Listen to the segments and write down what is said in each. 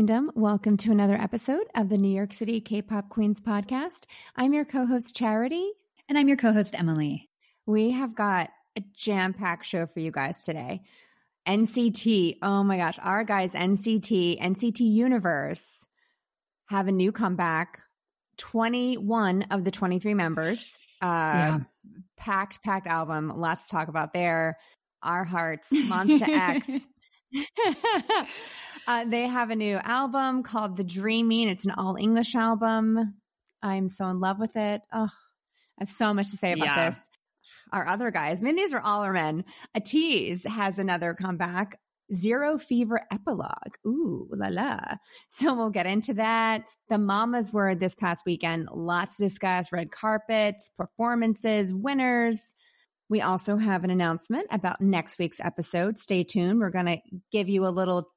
Queendom. Welcome to another episode of the New York City K pop Queens podcast. I'm your co host, Charity. And I'm your co host, Emily. We have got a jam packed show for you guys today. NCT, oh my gosh, our guys, NCT, NCT Universe, have a new comeback. 21 of the 23 members. Uh, yeah. Packed, packed album. Lots to talk about there. Our Hearts, Monsta X. uh, they have a new album called The Dreaming. It's an all English album. I'm so in love with it. Oh, I have so much to say about yeah. this. Our other guys, I mean, these are all our men. ATEEZ has another comeback. Zero Fever epilogue. Ooh, la la. So we'll get into that. The mamas were this past weekend. Lots to discuss red carpets, performances, winners. We also have an announcement about next week's episode. Stay tuned. We're going to give you a little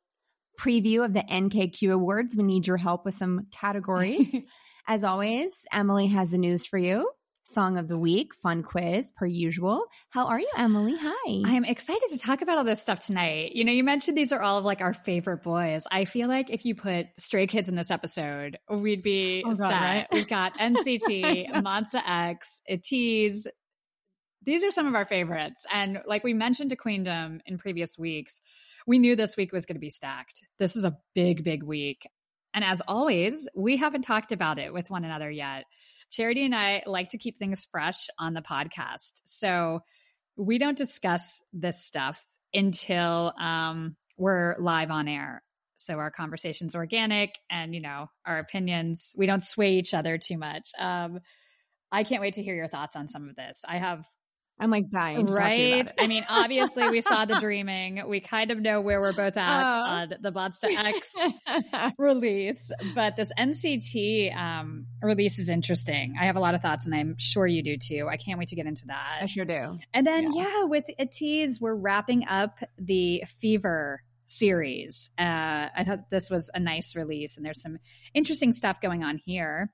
preview of the NKQ Awards. We need your help with some categories. As always, Emily has the news for you. Song of the week, fun quiz per usual. How are you, Emily? Hi. I am excited to talk about all this stuff tonight. You know, you mentioned these are all of like our favorite boys. I feel like if you put Stray Kids in this episode, we'd be oh, God, set. Right? We've got NCT, Monsta X, ATEEZ, these are some of our favorites. And like we mentioned to Queendom in previous weeks, we knew this week was going to be stacked. This is a big, big week. And as always, we haven't talked about it with one another yet. Charity and I like to keep things fresh on the podcast. So we don't discuss this stuff until um, we're live on air. So our conversation's organic and, you know, our opinions, we don't sway each other too much. Um, I can't wait to hear your thoughts on some of this. I have I'm like dying. Right. I mean, obviously, we saw the dreaming. We kind of know where we're both at oh. on the Monsta X release, but this NCT um, release is interesting. I have a lot of thoughts, and I'm sure you do too. I can't wait to get into that. I sure do. And then, yeah, yeah with ATEEZ, we're wrapping up the Fever series. Uh, I thought this was a nice release, and there's some interesting stuff going on here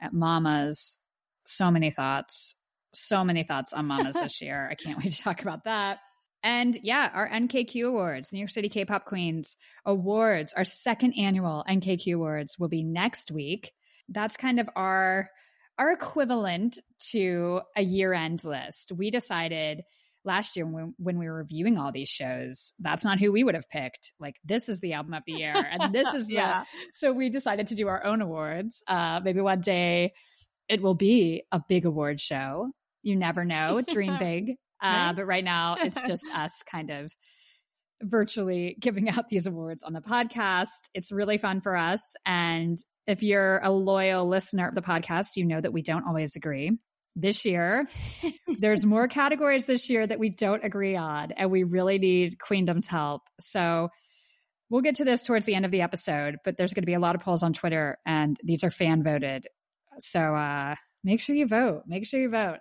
at Mama's. So many thoughts so many thoughts on mamas this year. I can't wait to talk about that. And yeah, our NKQ Awards, New York City K pop Queens Awards, our second annual NKQ Awards will be next week. That's kind of our our equivalent to a year end list. We decided last year when, when we were reviewing all these shows, that's not who we would have picked. Like this is the album of the year, and this is yeah. the. So we decided to do our own awards. Uh, maybe one day it will be a big award show you never know. Dream big. Uh, but right now, it's just us kind of virtually giving out these awards on the podcast. It's really fun for us. And if you're a loyal listener of the podcast, you know that we don't always agree. This year, there's more categories this year that we don't agree on, and we really need Queendom's help. So we'll get to this towards the end of the episode, but there's going to be a lot of polls on Twitter, and these are fan voted. So uh, make sure you vote. Make sure you vote.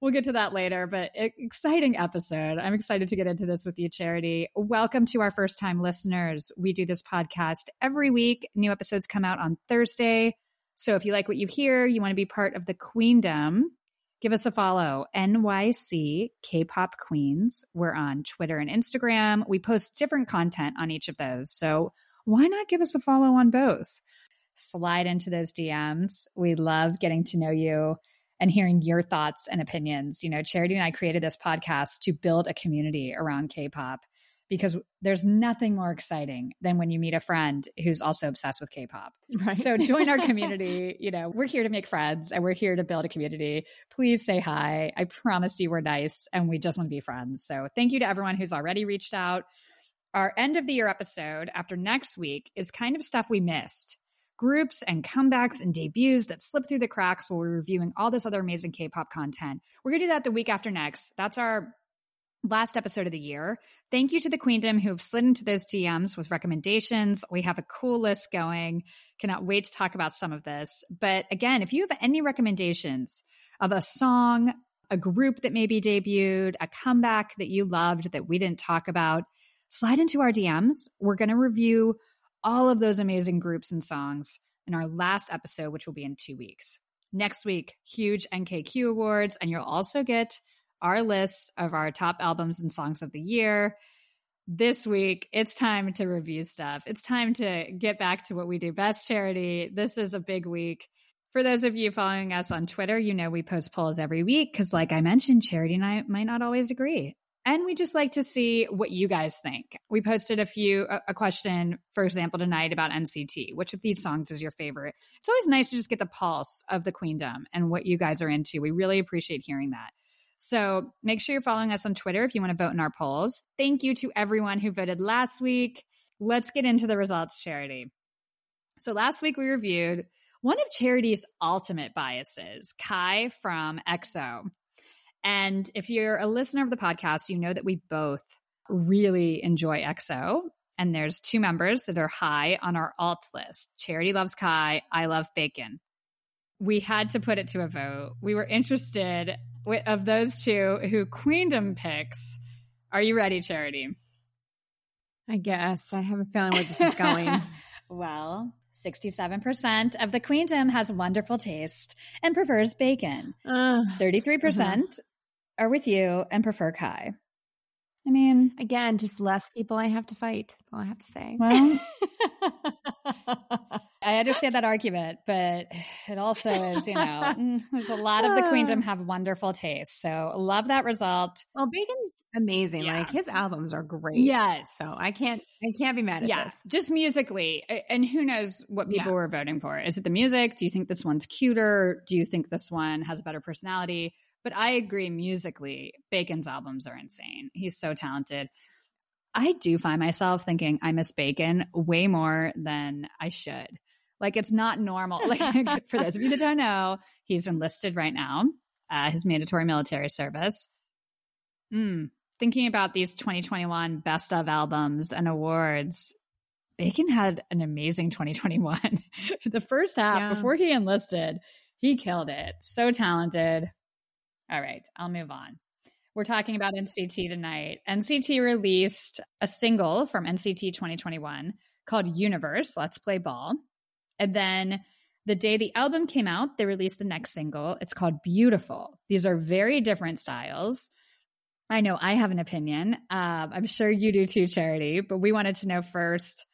We'll get to that later, but exciting episode. I'm excited to get into this with you, Charity. Welcome to our first time listeners. We do this podcast every week. New episodes come out on Thursday. So if you like what you hear, you want to be part of the queendom, give us a follow NYC K pop Queens. We're on Twitter and Instagram. We post different content on each of those. So why not give us a follow on both? Slide into those DMs. We love getting to know you and hearing your thoughts and opinions. You know, Charity and I created this podcast to build a community around K pop because there's nothing more exciting than when you meet a friend who's also obsessed with K-pop. Right. So join our community. you know, we're here to make friends and we're here to build a community. Please say hi. I promise you we're nice and we just want to be friends. So thank you to everyone who's already reached out. Our end of the year episode after next week is kind of stuff we missed groups and comebacks and debuts that slip through the cracks while we're reviewing all this other amazing K pop content. We're going to do that the week after next. That's our last episode of the year. Thank you to the Queendom who have slid into those DMs with recommendations. We have a cool list going. Cannot wait to talk about some of this. But again, if you have any recommendations of a song, a group that maybe debuted, a comeback that you loved that we didn't talk about, slide into our DMs. We're going to review all of those amazing groups and songs in our last episode, which will be in two weeks. Next week, huge NKQ awards, and you'll also get our list of our top albums and songs of the year. this week it's time to review stuff. It's time to get back to what we do best, charity. This is a big week. For those of you following us on Twitter, you know we post polls every week because, like I mentioned, Charity and I might not always agree. And we just like to see what you guys think. We posted a few, a question, for example, tonight about NCT. Which of these songs is your favorite? It's always nice to just get the pulse of the queendom and what you guys are into. We really appreciate hearing that. So make sure you're following us on Twitter if you want to vote in our polls. Thank you to everyone who voted last week. Let's get into the results, Charity. So last week we reviewed one of Charity's ultimate biases, Kai from EXO. And if you're a listener of the podcast, you know that we both really enjoy EXO. And there's two members that are high on our alt list. Charity loves Kai. I love Bacon. We had to put it to a vote. We were interested of those two who Queendom picks. Are you ready, Charity? I guess. I have a feeling where this is going. well, 67% of the queendom has wonderful taste and prefers bacon. Uh, 33% uh-huh. Are with you and prefer Kai. I mean, again, just less people I have to fight. That's all I have to say. Well, I understand that argument, but it also is, you know, mm, there's a lot of the queendom have wonderful taste. So love that result. Well, Baekhyun's amazing. Yeah. Like his albums are great. Yes. So I can't, I can't be mad at yeah. this. Just musically. And who knows what people yeah. were voting for? Is it the music? Do you think this one's cuter? Do you think this one has a better personality? But I agree musically, Baekhyun's albums are insane. He's so talented. I do find myself thinking I miss Baekhyun way more than I should. Like it's not normal. Like for those of you that don't know, he's enlisted right now, uh, his mandatory military service. Mm, thinking about these 2021 best of albums and awards, Baekhyun had an amazing 2021. the first half yeah. before he enlisted, he killed it. So talented. All right, I'll move on. We're talking about NCT tonight. NCT released a single from NCT 2021 called Universe, Let's Play Ball. And then the day the album came out, they released the next single. It's called Beautiful. These are very different styles. I know I have an opinion. Um, I'm sure you do too, Charity, but we wanted to know first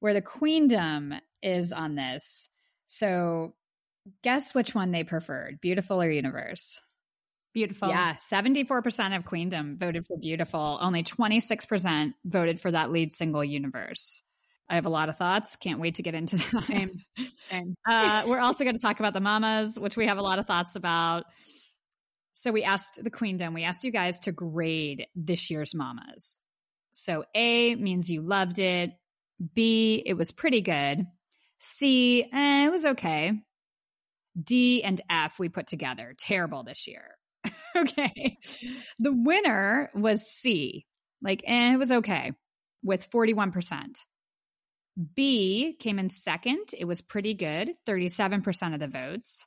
where the queendom is on this. So guess which one they preferred, Beautiful or Universe? Beautiful. Yeah, 74% of Queendom voted for Beautiful. Only 26% voted for that lead single, Universe. I have a lot of thoughts. Can't wait to get into that. Same. Same. Uh, we're also going to talk about the mamas, which we have a lot of thoughts about. So we asked the Queendom, we asked you guys to grade this year's mamas. So A means you loved it. B, it was pretty good. C, eh, it was okay. D and F we put together. Terrible this year. okay. The winner was C. Like, eh, it was okay with 41%. B came in second. It was pretty good, 37% of the votes.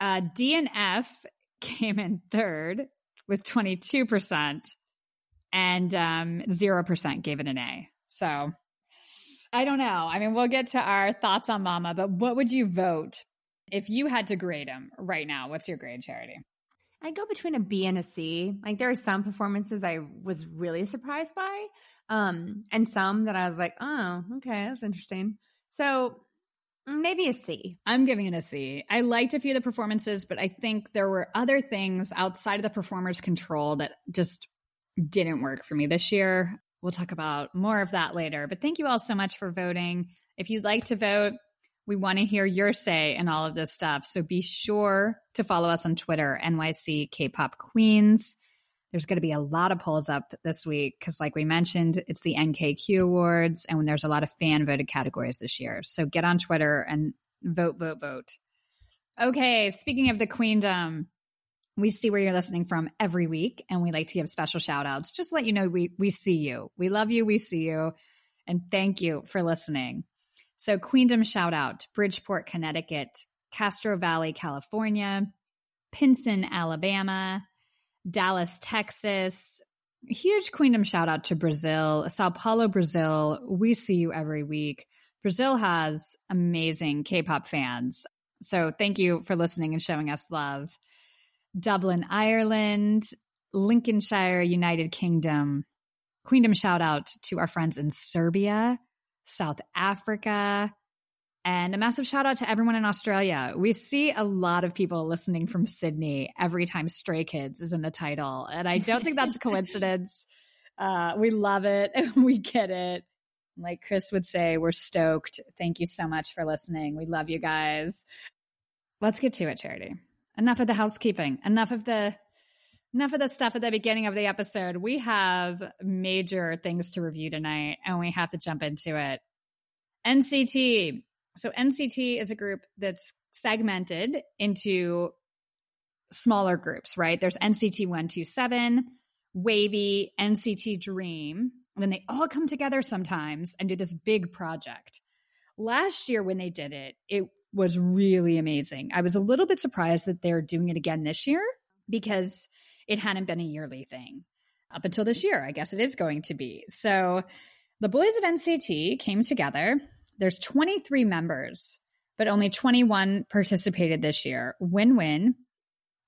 Uh, D and F came in third with 22%, and um, 0% gave it an A. So I don't know. I mean, we'll get to our thoughts on Mama, but what would you vote if you had to grade them right now? What's your grade, Charity? I go between a B and a C. Like there are some performances I was really surprised by, um, and some that I was like, oh, okay, that's interesting. So maybe a C. I'm giving it a C. I liked a few of the performances, but I think there were other things outside of the performer's control that just didn't work for me this year. We'll talk about more of that later. But thank you all so much for voting. If you'd like to vote, we want to hear your say in all of this stuff. So be sure to follow us on Twitter, NYC K-pop Queens. There's going to be a lot of polls up this week because, like we mentioned, it's the NKQ Awards, and there's a lot of fan voted categories this year. So get on Twitter and vote, vote, vote. Okay, speaking of the Queendom, we see where you're listening from every week, and we like to give special shout outs. Just let you know we we see you, we love you, we see you, and thank you for listening. So, Queendom shout out Bridgeport, Connecticut, Castro Valley, California, Pinson, Alabama, Dallas, Texas. Huge Queendom shout out to Brazil, Sao Paulo, Brazil. We see you every week. Brazil has amazing K pop fans. So, thank you for listening and showing us love. Dublin, Ireland, Lincolnshire, United Kingdom, Queendom shout out to our friends in Serbia, South Africa, and a massive shout out to everyone in Australia. We see a lot of people listening from Sydney every time Stray Kids is in the title. And I don't think that's a coincidence. Uh, we love it. we get it. Like Chris would say, we're stoked. Thank you so much for listening. We love you guys. Let's get to it, Charity. Enough of the housekeeping. Enough of the enough of the stuff at the beginning of the episode. We have major things to review tonight, and we have to jump into it. NCT. So NCT is a group that's segmented into smaller groups, right? There's NCT 127, WayV, NCT Dream, and then they all come together sometimes and do this big project. Last year, when they did it, it was really amazing. I was a little bit surprised that they're doing it again this year because it hadn't been a yearly thing up until this year. I guess it is going to be. So the boys of NCT came together. There's 23 members, but only 21 participated this year. Win Win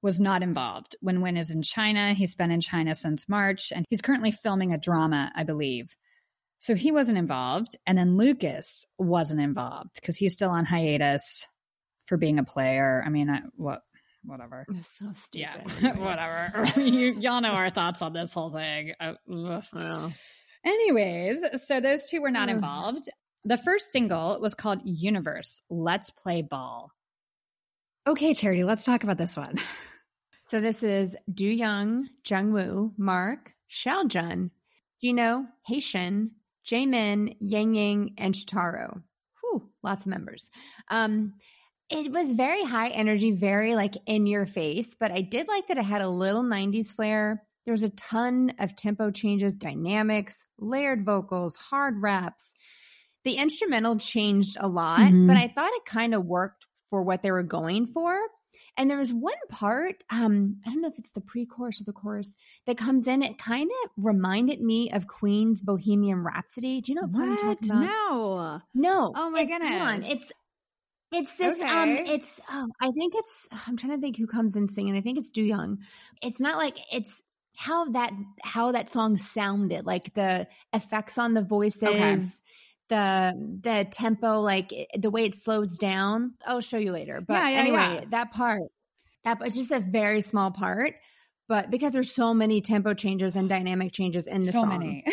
was not involved. Win Win is in China. He's been in China since March and he's currently filming a drama, I believe. So he wasn't involved. And then Lucas wasn't involved because he's still on hiatus for being a player. I mean, I, what? Whatever. It's so stupid. Yeah, whatever. you, y'all know our thoughts on this whole thing. Uh, well. Anyways, so those two were not involved. The first single was called Universe Let's Play Ball. Okay, Charity, let's talk about this one. So this is Do Young, Jungwoo, Mark, Xiaojun, Jeno, Haechan, Jaemin, Yang Yang, and Shotaro. Whew, lots of members. Um, it was very high energy, very like in your face, but I did like that it had a little 90s flair. There was a ton of tempo changes, dynamics, layered vocals, hard raps. The instrumental changed a lot, mm-hmm. but I thought it kind of worked for what they were going for. And there was one part, um, I don't know if it's the pre-chorus or the chorus that comes in. It kind of reminded me of Queen's Bohemian Rhapsody. Do you know what, what? No, no. Oh my goodness! It's it's this um, okay. um it's oh, I think it's I'm trying to think who comes in singing. I think it's Do Young. It's not like it's how that how that song sounded, like the effects on the voices. Okay the the tempo, like the way it slows down. I'll show you later. But yeah, yeah, anyway, yeah. that part, that it's just a very small part. But because there's so many tempo changes and dynamic changes in the so song, many,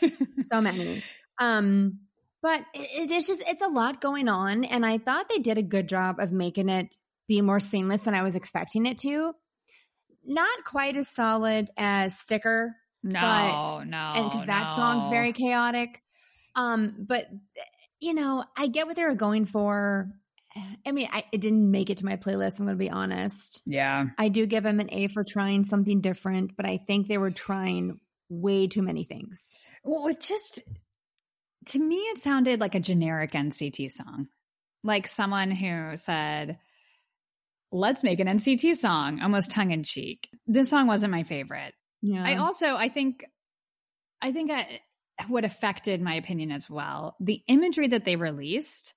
so many. Um, but it, it's just it's a lot going on, and I thought they did a good job of making it be more seamless than I was expecting it to. Not quite as solid as Sticker. No, but, no, and because no. that song's very chaotic. Um, but you know, I get what they were going for. I mean, I, it didn't make it to my playlist. I'm going to be honest. Yeah, I do give them an A for trying something different, but I think they were trying way too many things. Well, it just to me, it sounded like a generic NCT song, like someone who said, "Let's make an NCT song," almost tongue in cheek. This song wasn't my favorite. Yeah. I also, I think, I think I, what affected my opinion as well. The imagery that they released,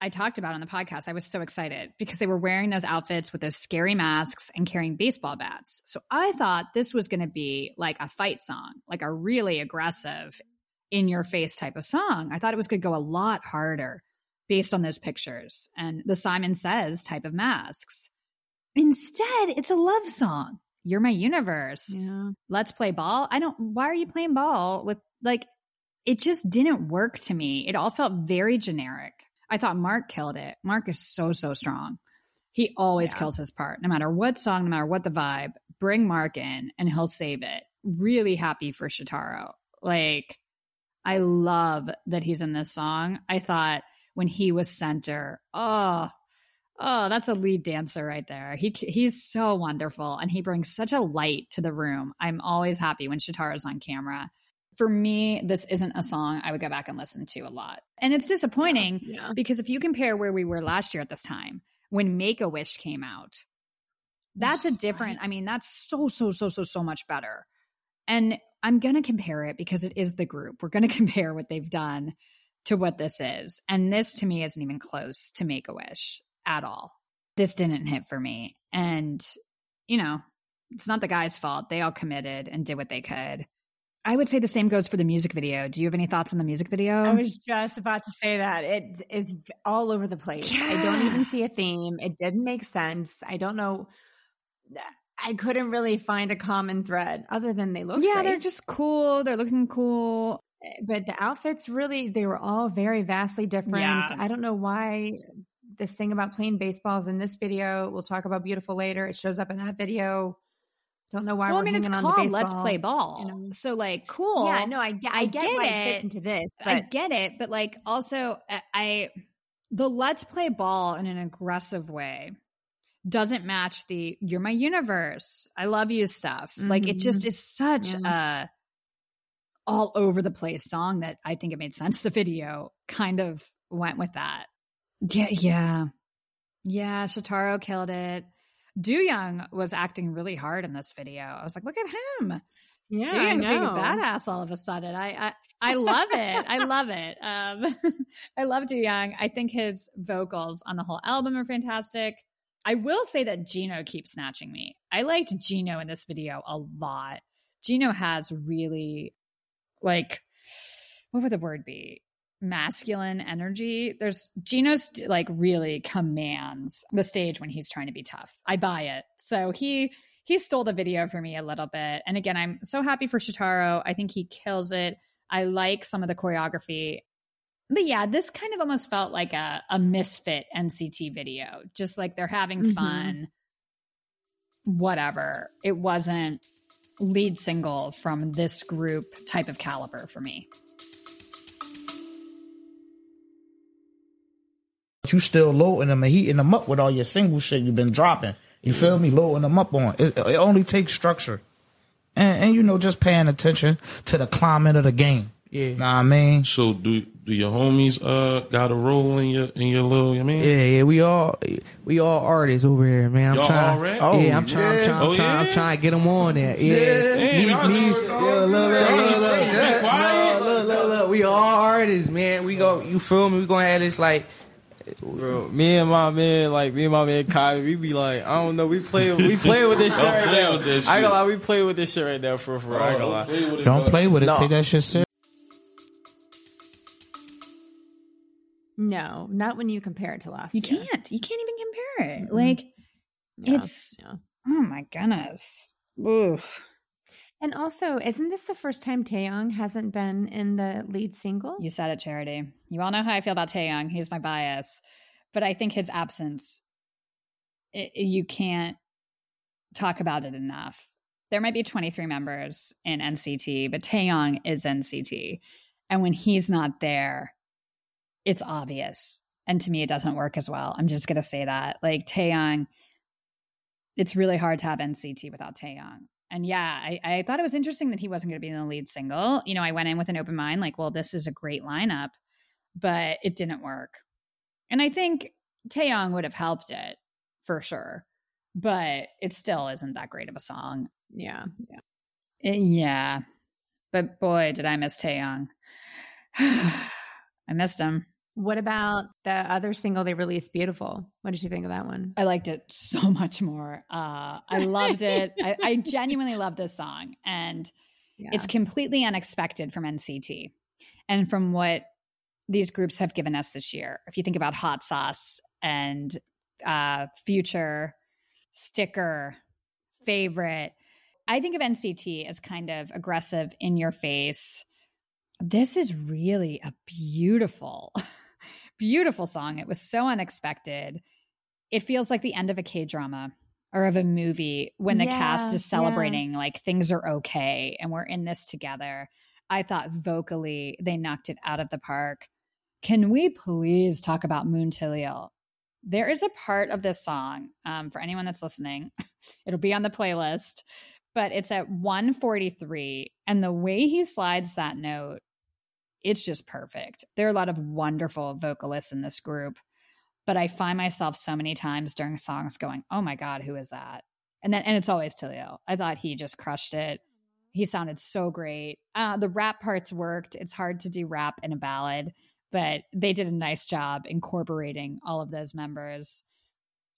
I talked about on the podcast. I was so excited because they were wearing those outfits with those scary masks and carrying baseball bats. So I thought this was going to be like a fight song, like a really aggressive, in your face type of song. I thought it was going to go a lot harder based on those pictures and the Simon Says type of masks. Instead, it's a love song. You're my universe. Yeah. Let's play ball. I don't, why are you playing ball with like, it just didn't work to me. It all felt very generic. I thought Mark killed it. Mark is so, so strong. He always yeah. kills his part, no matter what song, no matter what the vibe. Bring Mark in and he'll save it. Really happy for Shotaro. Like, I love that he's in this song. I thought when he was center, oh, Oh, that's a lead dancer right there. He he's so wonderful and he brings such a light to the room. I'm always happy when Shotaro's on camera. For me, this isn't a song I would go back and listen to a lot. And it's disappointing yeah, yeah. because if you compare where we were last year at this time when Make a Wish came out, that's a different. I mean, that's so so so so so much better. And I'm going to compare it because it is the group. We're going to compare what they've done to what this is. And this to me isn't even close to Make a Wish at all. This didn't hit for me. And, you know, it's not the guy's fault. They all committed and did what they could. I would say the same goes for the music video. Do you have any thoughts on the music video? I was just about to say that. It is all over the place. Yeah. I don't even see a theme. It didn't make sense. I don't know. I couldn't really find a common thread other than they look. Yeah, great. they're just cool. They're looking cool. Eh, but the outfits really, they were all very vastly different. Yeah. I don't know why this thing about playing baseballs in this video. We'll talk about beautiful later. It shows up in that video. Don't know why. Well, I mean, it's called "Let's Play Ball," you know? so like, cool. Yeah, no, I, I, I get, get it. it. fits into this. But. I get it, but like, also, I the "Let's Play Ball" in an aggressive way doesn't match the "You're my universe, I love you" stuff. Mm-hmm. Like, it just mm-hmm. is such yeah. a all over the place song that I think it made sense. The video kind of went with that. Yeah, yeah, yeah. Shotaro killed it. Do Young was acting really hard in this video. I was like, look at him. Yeah, Do Young's being a badass all of a sudden. I, I I love it. I love it. Um, I love Do Young. I think his vocals on the whole album are fantastic. I will say that Jeno keeps snatching me. I liked Jeno in this video a lot. Jeno has really, like, what would the word be? masculine energy. There's Jeno's like really commands the stage when he's trying to be tough. I buy it. So he he stole the video for me a little bit. And again, I'm so happy for Shotaro. I think he kills it. I like some of the choreography. But yeah, this kind of almost felt like a, a misfit NCT video. Just like they're having mm-hmm. fun. Whatever. It wasn't lead single from this group type of caliber for me. you still loading them and heating them up with all your single shit you've been dropping. You feel me? Loading them up on. It, it only takes structure. And, and, you know, just paying attention to the climate of the game. Yeah. Know what I mean? So do do your homies uh got a role in your in your little you mean? Yeah, yeah, we all we all artists over here, man. I'm Y'all trying, already? Oh, yeah, I'm trying, I'm trying, I'm, oh, trying, yeah? I'm trying to get them on there. Yeah, yeah. Me, me, look, look, look, look, look, look, we all artists, man. We go, you feel me? We gonna have this like Bro, me and my man, like me and my man Kyle, we be like, I don't know, we play, we play with this shit right now. This I gonna lie, we play with this shit right now for for. I gonna lie. Play don't play with it. No. Take that shit serious. No, not when you compare it to last you year. can't. You can't even compare it. Mm-hmm. Like yeah. it's yeah. oh my goodness. Oof. And also, isn't this the first time Taeyong hasn't been in the lead single? You said it, Charity. You all know how I feel about Taeyong. He's my bias, but I think his absence, it, you can't talk about it enough. There might be 23 members in NCT, but Taeyong is NCT, and when he's not there, it's obvious. And to me, it doesn't work as well. I'm just gonna say that. Like Taeyong, it's really hard to have NCT without Taeyong and yeah, I, I thought it was interesting that he wasn't going to be in the lead single. You know, I went in with an open mind, like, well, this is a great lineup, but it didn't work. And I think Taeyong would have helped it for sure, but it still isn't that great of a song. Yeah, yeah, it, yeah. But boy, did I miss Taeyong. I missed him. What about the other single they released, Beautiful? What did you think of that one? I liked it so much more. Uh, I loved it. I, I, genuinely love this song. And yeah. it's completely unexpected from NCT and from what these groups have given us this year. If you think about Hot Sauce and uh, Future, Sticker, Favorite, I think of NCT as kind of aggressive, in your face. This is really a beautiful Beautiful song. It was so unexpected. It feels like the end of a K drama or of a movie when the yeah, cast is celebrating yeah. like things are okay and we're in this together. I thought vocally they knocked it out of the park. Can we please talk about Moon Taeil? There is a part of this song um, for anyone that's listening. It'll be on the playlist, but it's at 143. And the way he slides that note it's just perfect. There are a lot of wonderful vocalists in this group, but I find myself so many times during songs going, "Oh my god, who is that?" And then and it's always Taeil. I thought he just crushed it. He sounded so great. Uh, the rap parts worked. It's hard to do rap in a ballad, but they did a nice job incorporating all of those members.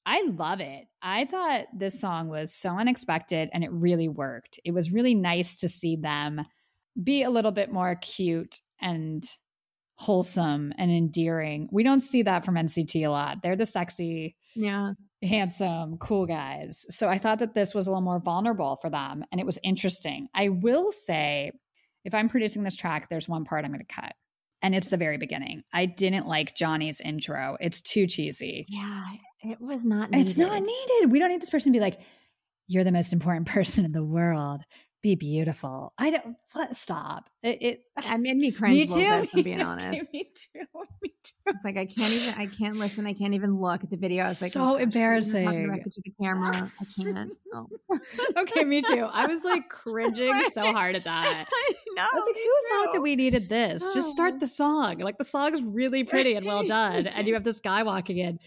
I love it. I thought this song was so unexpected and it really worked. It was really nice to see them be a little bit more cute and wholesome and endearing. We don't see that from NCT a lot. They're the sexy, yeah, handsome, cool guys. So I thought that this was a little more vulnerable for them and it was interesting. I will say if I'm producing this track, there's one part I'm going to cut. And it's the very beginning. I didn't like Johnny's intro. It's too cheesy. Yeah, it was not needed. It's not needed. We don't need this person to be like, you're the most important person in the world be beautiful. I don't stop. It, it I made me cringe. Me too. Bit, I'm being honest. Me too. Me too. It's like I can't even. I can't listen. I can't even look at the video. I was like, oh so oh, embarrassing. Talking to the camera. I can't. Oh. okay, me too. I was like cringing so hard at that. I know. I was like, who thought that we needed this? Oh. Just start oh. the song. Like the song is really pretty and well done, and you have this guy walking in.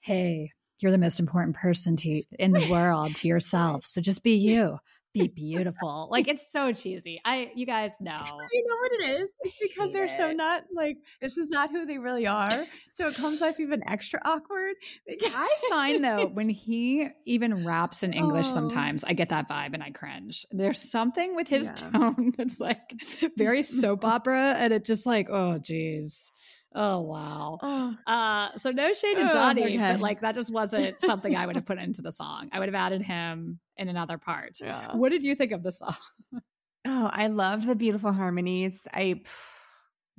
Hey, you're the most important person to in the world to yourself. So just be you be beautiful. like it's so cheesy. I you guys know. You know what it is? It's because they're it. so not like this is not who they really are. So it comes off even extra awkward. I find though when he even raps in English oh. sometimes, I get that vibe and I cringe. There's something with his yeah. tone that's like very soap opera and it just like, oh geez. Oh wow. Oh. Uh, so no shade to oh, Johnny, oh, okay. but like that just wasn't something I would have put into the song. I would have added him in another part. Yeah. What did you think of the song? Oh, I love the beautiful harmonies. I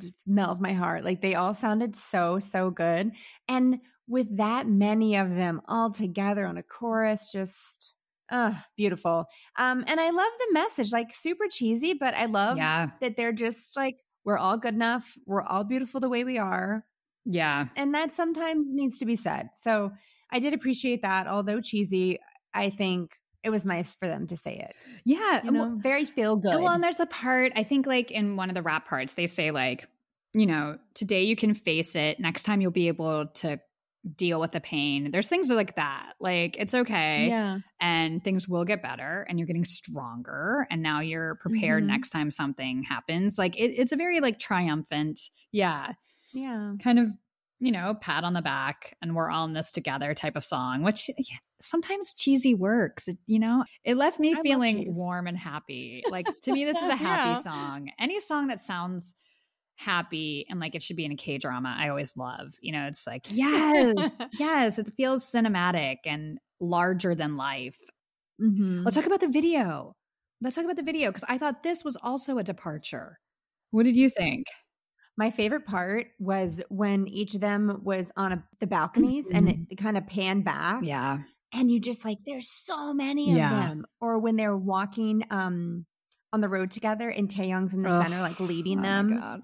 just melt my heart. Like they all sounded so so good, and with that many of them all together on a chorus, just uh beautiful. Um, and I love the message, like super cheesy, but I love yeah. that they're just like we're all good enough. We're all beautiful the way we are. Yeah. And that sometimes needs to be said. So I did appreciate that. Although cheesy, I think it was nice for them to say it. Yeah. You know, well, very feel good. Well, and there's the part, I think like in one of the rap parts, they say like, you know, today you can face it. Next time you'll be able to deal with the pain. There's things like that. Like it's okay. Yeah. And things will get better and you're getting stronger. And now you're prepared mm-hmm. next time something happens. Like it, it's a very like triumphant, yeah. Yeah. Kind of, you know, pat on the back and we're all in this together type of song, which yeah, sometimes cheesy works. It, you know, it left me I feeling warm and happy. Like to me, this is a happy yeah. song. Any song that sounds happy and like it should be in a K drama. I always love, you know, it's like, yes, yes, it feels cinematic and larger than life. Mm-hmm. Let's talk about the video. Let's talk about the video because I thought this was also a departure. What did you think? My favorite part was when each of them was on a, the balconies mm-hmm. and it, kind of panned back. Yeah. And you just like, there's so many of yeah. them. Or when they're walking um on the road together and Taeyong's in the Ugh. center, like leading oh them.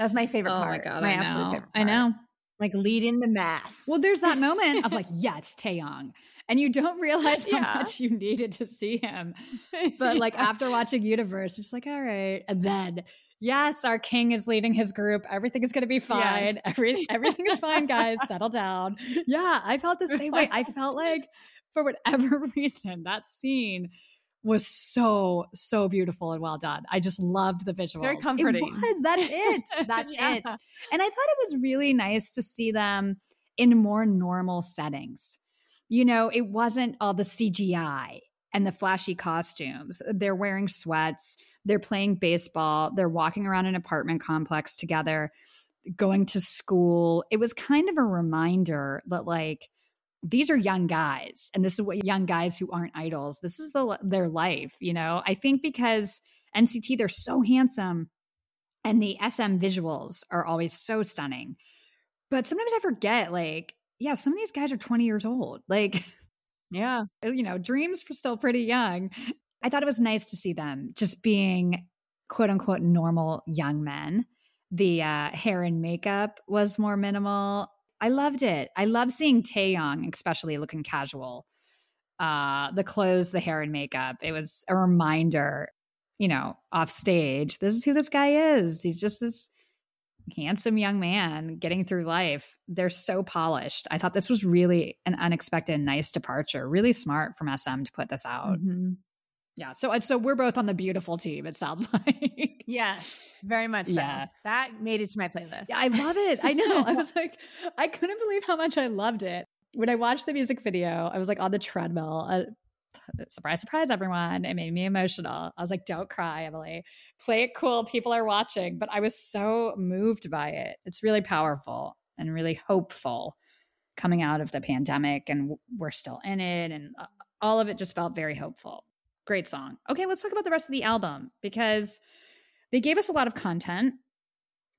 That was my favorite oh part. my god, my I absolute know. favorite. Part. I know. Like leading the mass. Well, there's that moment of like, yes, Taeyong, and you don't realize how yeah. much you needed to see him. But like yeah. after watching Universe, it's like, all right, and then yes, our king is leading his group. Everything is going to be fine. Yes. Every, everything is fine, guys. Settle down. Yeah, I felt the same way. I felt like for whatever reason, that scene was so so beautiful and well done. I just loved the visuals. Very comforting. It was. That's it. That's yeah. it. And I thought it was really nice to see them in more normal settings. You know, it wasn't all the CGI and the flashy costumes. They're wearing sweats, they're playing baseball, they're walking around an apartment complex together, going to school. It was kind of a reminder that like these are young guys and this is what young guys who aren't idols this is the their life you know? I think because nct they're so handsome and the sm visuals are always so stunning. But sometimes i forget like yeah some of these guys are 20 years old like yeah. you know dreams were still pretty young. I thought it was nice to see them just being quote unquote normal young men. The uh, hair and makeup was more minimal I loved it. I love seeing Taeyong, especially looking casual. Uh, the clothes, the hair and makeup. It was a reminder, you know, off stage. This is who this guy is. He's just this handsome young man getting through life. They're so polished. I thought this was really an unexpected, nice departure. Really smart from SM to put this out. Mm-hmm. Yeah. So so we're both on the beautiful team, it sounds like. yes, very much so. Yeah. That made it to my playlist. Yeah, I love it. I know. I was like, I couldn't believe how much I loved it. When I watched the music video, I was like on the treadmill. Uh, surprise, surprise, everyone. It made me emotional. I was like, don't cry, Emily. Play it cool. People are watching. But I was so moved by it. It's really powerful and really hopeful coming out of the pandemic. And we're still in it. And uh, all of it just felt very hopeful. Great song. Okay, let's talk about the rest of the album because they gave us a lot of content.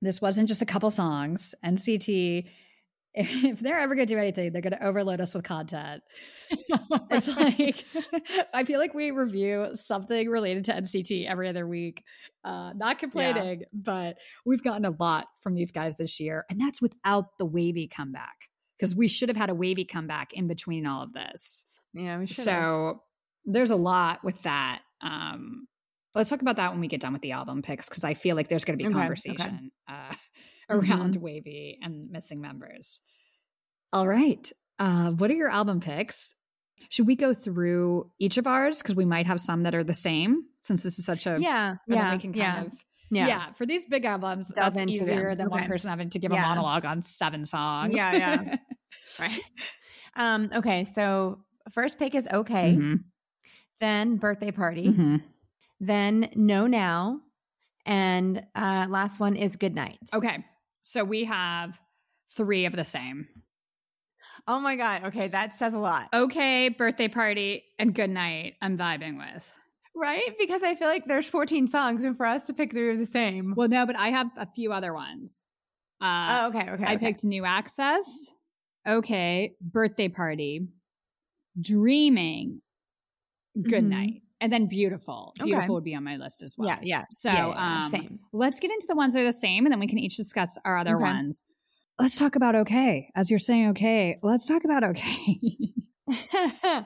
This wasn't just a couple songs. NCT if they're ever going to do anything, they're going to overload us with content. it's like, I feel like we review something related to NCT every other week. Uh, not complaining, yeah. but we've gotten a lot from these guys this year. And that's without the WayV comeback because we should have had a WayV comeback in between all of this. Yeah, we should. So have. There's a lot with that. Um, let's talk about that when we get done with the album picks because I feel like there's going to be okay, conversation. Okay. Uh, around mm-hmm. WayV and missing members. All right. Uh, what are your album picks? Should we go through each of ours because we might have some that are the same since this is such a yeah yeah we can kind yeah. of yeah. yeah. for these big albums Delve that's easier them. than okay. one person having to give yeah. a monologue on seven songs. Yeah, yeah. right. Um, okay, so first pick is okay. Mm-hmm. Then birthday party. Mm-hmm. Then no now. And uh last one is good night. Okay. So we have three of the same. Oh my God. Okay. That says a lot. Okay. Birthday party and good night. I'm vibing with. Right? Because I feel like there's 14 songs and for us to pick three of the same. Well, no, but I have a few other ones. Uh, oh, okay. Okay. I okay. picked New Axis. Okay. Birthday party. Dreaming. Good mm-hmm. night. And then beautiful beautiful okay. would be on my list as well. yeah. Yeah so yeah, yeah, um same. let's get into the ones that are the same and then we can each discuss our other okay. ones. Let's talk about okay. As you're saying okay let's talk about okay.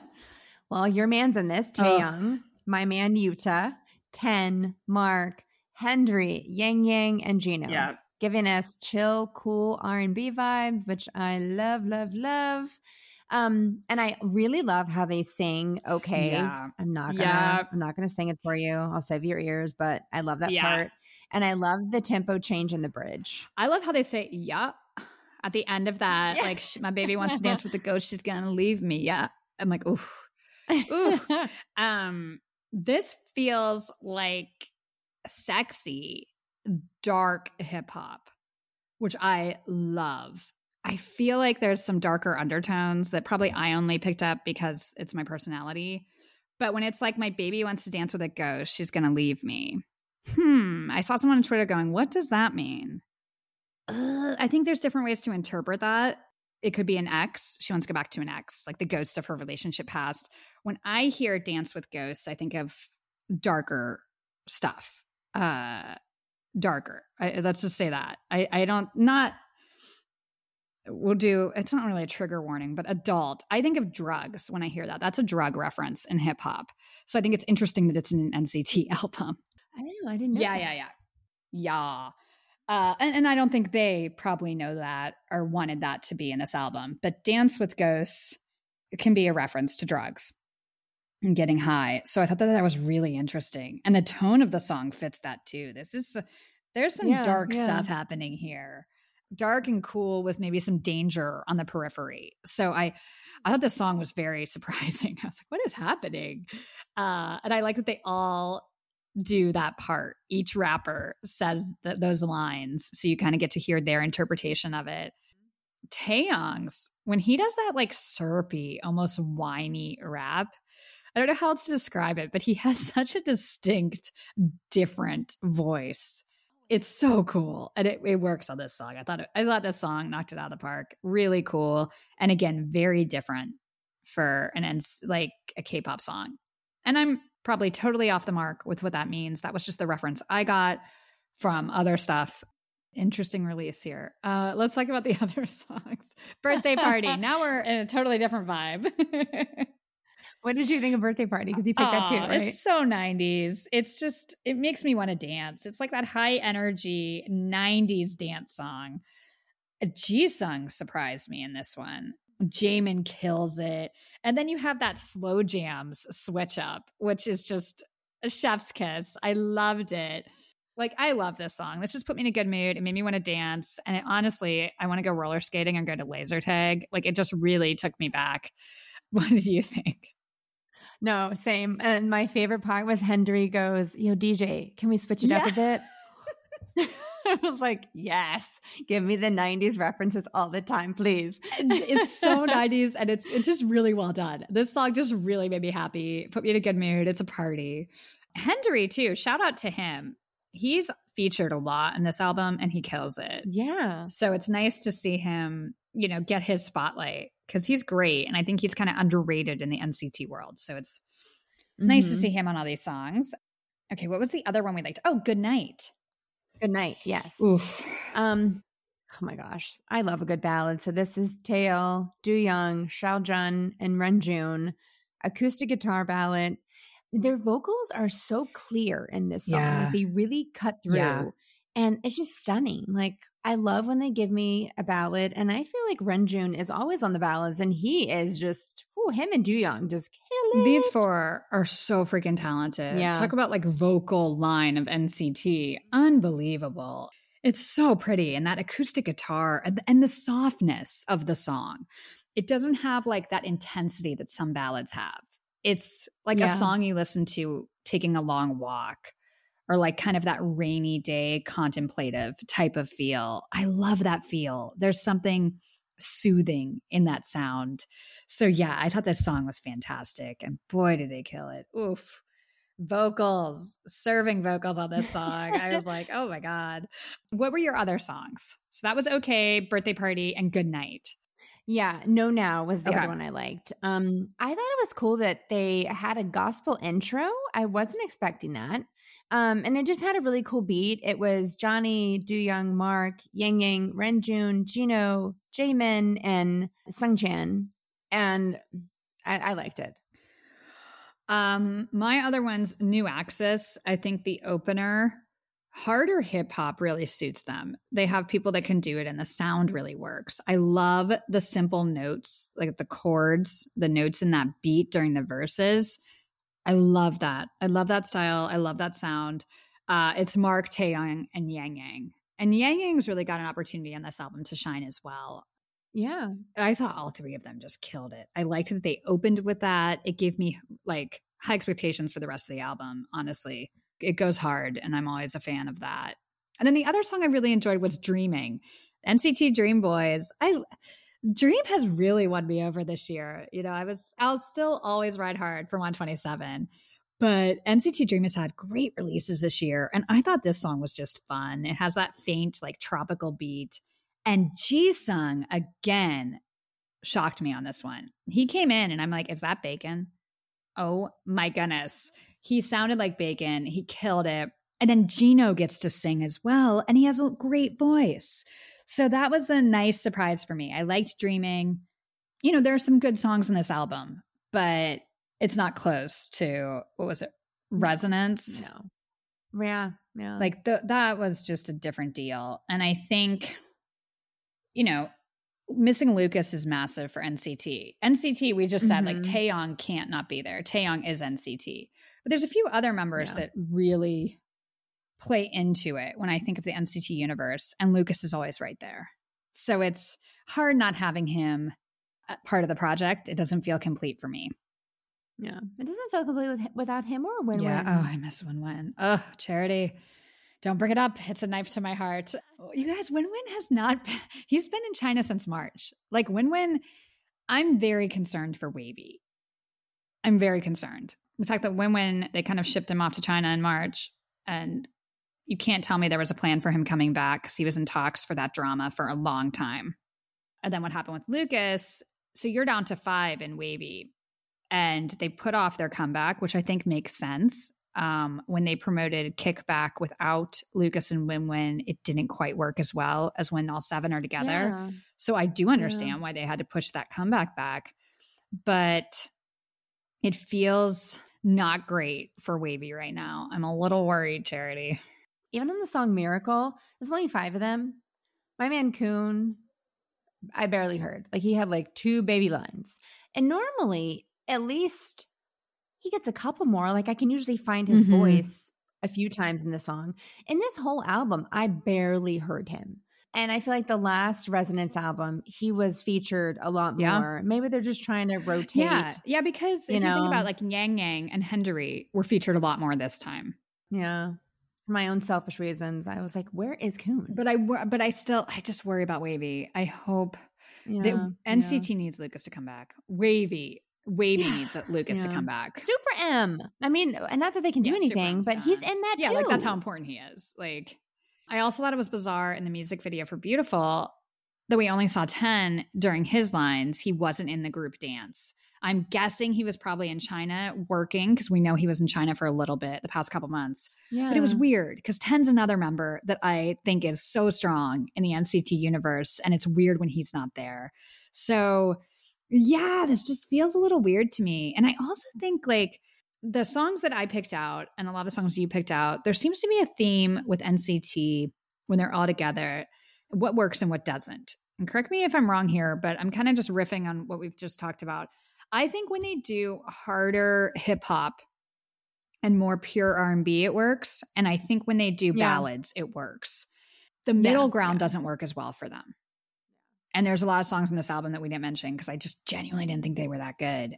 Well your man's in this. Taeyong, my man yuta 10 mark hendery yang yang and jeno yeah. Giving us chill cool r&b vibes which i love love love um, and I really love how they sing. Okay, yeah. I'm not gonna, yeah. I'm not gonna sing it for you. I'll save your ears, but I love that yeah. part, and I love the tempo change in the bridge. I love how they say "yeah" at the end of that. Like, my baby wants to dance with the ghost. She's gonna leave me. Yeah, I'm like, ooh, ooh. um, this feels like sexy, dark hip hop, which I love. I feel like there's some darker undertones that probably I only picked up because it's my personality. But when it's like my baby wants to dance with a ghost, she's going to leave me. Hmm. I saw someone on Twitter going, What does that mean? Uh, I think there's different ways to interpret that. It could be an ex. She wants to go back to an ex, like the ghosts of her relationship past. When I hear dance with ghosts, I think of darker stuff. Uh, darker. I, let's just say that. I, I don't, not we'll do it's not really a trigger warning but adult i think of drugs when i hear that. That's a drug reference in hip hop. So i think it's interesting that it's in an nct album. I know i didn't yeah that. yeah yeah. Yeah. Uh, and, and, i don't think they probably know that or wanted that to be in this album but dance with ghosts can be a reference to drugs and getting high. So i thought that that was really interesting. And the tone of the song fits that too. This is there's some yeah, dark yeah. stuff happening here dark and cool with maybe some danger on the periphery. So I I thought this song was very surprising. I was like, what is happening? Uh, and I like that they all do that part. Each rapper says th- those lines. So you kind of get to hear their interpretation of it. Taeyong's, when he does that like syrupy, almost whiny rap, I don't know how else to describe it, but he has such a distinct, different voice it's so cool and it, it works on this song. I thought it, i thought this song knocked it out of the park. Really cool and again very different for an like a k-pop song. And i'm probably totally off the mark with what that means. That was just the reference i got from other stuff. Interesting release here. Uh let's talk about the other songs. Birthday party. Now we're in a totally different vibe What did you think of birthday party? Because you picked oh, that too, right? It's so 90s. It's just, it makes me want to dance. It's like that high energy 90s dance song. Jisung surprised me in this one. Jaemin kills it. And then you have that slow jams switch up, which is just a chef's kiss. I loved it. Like, I love this song. This just put me in a good mood. It made me want to dance. And it, honestly, I want to go roller skating and go to laser tag. Like, it just really took me back. What do you think? No, same. And my favorite part was Hendery goes, Yo, DJ, can we switch it yeah. up a bit? I was like, yes, give me the 90s references all the time, please. it's so 90s and it's it's just really well done. This song just really made me happy, put me in a good mood. It's a party. Hendery, too, shout out to him. He's featured a lot in this album and he kills it. Yeah. So it's nice to see him, you know, get his spotlight because he's great. And I think he's kind of underrated in the NCT world. So it's mm-hmm. nice to mm-hmm. see him on all these songs. Okay, what was the other one we liked? Oh, Good Night. Good night. Yes. Oof. Um. Oh my gosh, I love a good ballad. So this is Taeil, Do Young, Xiaojun, and Renjun, acoustic guitar ballad. Their vocals are so clear in this song; yeah. they really cut through, yeah. And it's just stunning. Like I love when they give me a ballad, and I feel like Renjun is always on the ballads, and he is just Ooh, him and Young just kill it. These four are so freaking talented. Yeah. Talk about like vocal line of NCT. Unbelievable. It's so pretty. And that acoustic guitar and the softness of the song. It doesn't have like that intensity that some ballads have. It's like yeah. a song you listen to taking a long walk or like kind of that rainy day contemplative type of feel. I love that feel. There's something soothing in that sound. So yeah, I thought this song was fantastic, and boy, did they kill it! Oof, vocals, serving vocals on this song. I was like, oh my god. What were your other songs? So that was okay, birthday party, and good night. Yeah, no now was the okay. other one I liked. Um, I thought it was cool that they had a gospel intro. I wasn't expecting that. Um, and it just had a really cool beat. It was Johnny, Do Young, Mark, Yang Yang, Renjun, Jeno, Jaemin, and Sungchan and I, I liked it. Um, my other one's New Axis. I think the opener, harder hip hop really suits them. They have people that can do it and the sound really works. I love the simple notes, like the chords, the notes in that beat during the verses. I love that. I love that style. I love that sound. Uh, it's Mark Taeyong and Yang Yang. And Yang Yang's really got an opportunity on this album to shine as well. Yeah. I thought all three of them just killed it. I liked that they opened with that. It gave me like high expectations for the rest of the album, honestly. It goes hard, and I'm always a fan of that. And then the other song I really enjoyed was Dreaming. NCT Dream Boys. I Dream has really won me over this year. You know, I was I'll still always ride hard for 127. But NCT Dream has had great releases this year. And I thought this song was just fun. It has that faint, like tropical beat. And Jisung again shocked me on this one. He came in and I'm like, is that Baekhyun? Oh my goodness. He sounded like Baekhyun. He killed it. And then Jeno gets to sing as well. And he has a great voice. So that was a nice surprise for me. I liked Dreaming. You know, there are some good songs in this album, but it's not close to what was it? Resonance? No. Yeah. Yeah. Like the, that was just a different deal. And I think you know, missing Lucas is massive for NCT. NCT, we just said mm-hmm. like Taeyong can't not be there. Taeyong is NCT. But there's a few other members yeah. that really play into it when I think of the NCT universe, and Lucas is always right there. So it's hard not having him part of the project. It doesn't feel complete for me. Yeah, it doesn't feel complete with, without him or Win Yeah. Oh, I miss Win Win. Oh, Charity. Don't bring it up. It's a knife to my heart. You guys, Win Win has not, been, he's been in China since March. Like Win Win, I'm very concerned for WayV. I'm very concerned. The fact that Win Win, they kind of shipped him off to China in March, and you can't tell me there was a plan for him coming back because he was in talks for that drama for a long time. And then what happened with Lucas? So you're down to five in WayV, and they put off their comeback, which I think makes sense um, when they promoted Kickback without Lucas and Win Win, it didn't quite work as well as when all seven are together. Yeah. So I do understand yeah. why they had to push that comeback back. But it feels not great for WayV right now. I'm a little worried, Charity. Even on the song Miracle, there's only five of them. My man Kun, I barely heard. Like he had like two baby lines. And normally, at least he gets a couple more. Like I can usually find his mm-hmm. voice a few times in the song. In this whole album, I barely heard him. And I feel like the last Resonance album, he was featured a lot Yeah. more. Maybe they're just trying to rotate. Yeah, yeah, because you if you think know. about like Yang Yang and Hendery were featured a lot more this time. Yeah. For my own selfish reasons, I was like, where is Kun? But I, but I still, I just worry about WayV. I hope Yeah, that yeah. NCT needs Lucas to come back. WayV, WayV Yeah, needs Lucas to come back. Super M. I mean, and not that they can do anything, but he's in that yeah, too. like that's how important he is. Like, I also thought it was bizarre in the music video for Beautiful that we only saw 10 during his lines. He wasn't in the group dance. I'm guessing he was probably in China working because we know he was in China for a little bit the past couple months. Yeah. But it was weird because 10's another member that I think is so strong in the NCT universe. And it's weird when he's not there. So, yeah, this just feels a little weird to me. And I also think like the songs that I picked out and a lot of the songs you picked out, there seems to be a theme with NCT when they're all together what works and what doesn't. And correct me if I'm wrong here, but I'm kind of just riffing on what we've just talked about. I think when they do harder hip hop and more pure R&B it works, and I think when they do Yeah. ballads it works. The middle Yeah, ground yeah. doesn't work as well for them. And there's a lot of songs in this album that we didn't mention because I just genuinely didn't think they were that good.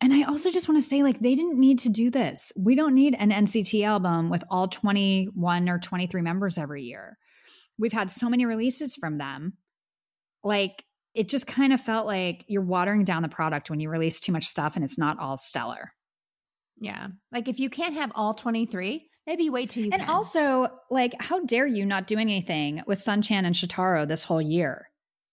And I also just want to say, like, they didn't need to do this. We don't need an NCT album with all 21 or 23 members every year. We've had so many releases from them. Like, it just kind of felt like you're watering down the product when you release too much stuff and it's not all stellar. Yeah. Like if you can't have all 23, maybe wait till you and can. also, like, how dare you not do anything with Sungchan and Shotaro this whole year?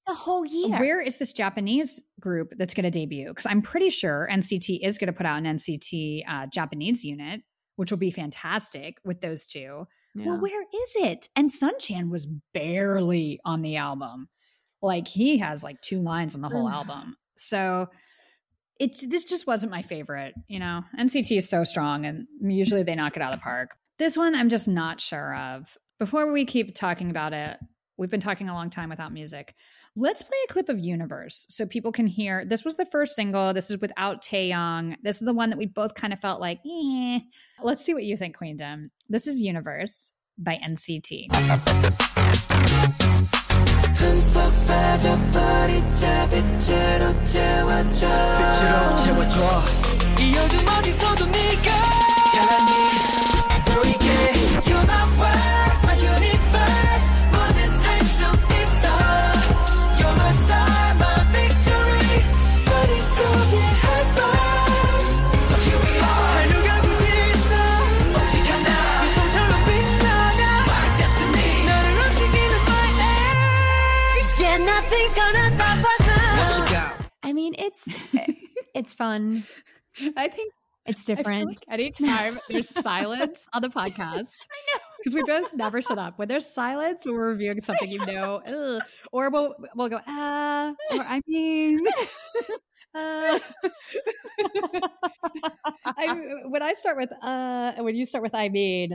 the whole year. Where is this Japanese group that's going to debut? Because I'm pretty sure NCT is going to put out an NCT uh, Japanese unit, which will be fantastic with those two. Yeah. Well, where is it? And Sungchan was barely on the album. Like he has like two lines on the whole album. So it's this just wasn't my favorite. You know, NCT is so strong, and usually they knock it out of the park. This one, I'm just not sure of. Before we keep talking about it, we've been talking a long time without music. Let's play a clip of Universe so people can hear. This was the first single. This is without Taeyong. This is the one that we both kind of felt like, eh. Let's see what you think, Queendom. This is Universe by NCT. 흠뻑 빠져버린 자 빛으로 채워줘. 빛으로 채워줘. 이 어둠 어디서도 네가 it's it's fun. I think It's I different. like anytime there's silence on the podcast, I know because we both never shut up. When there's silence when we're reviewing something, you know, ugh, or we'll we'll go uh, or I mean, uh. I, when I start with uh, and when you start with I mean,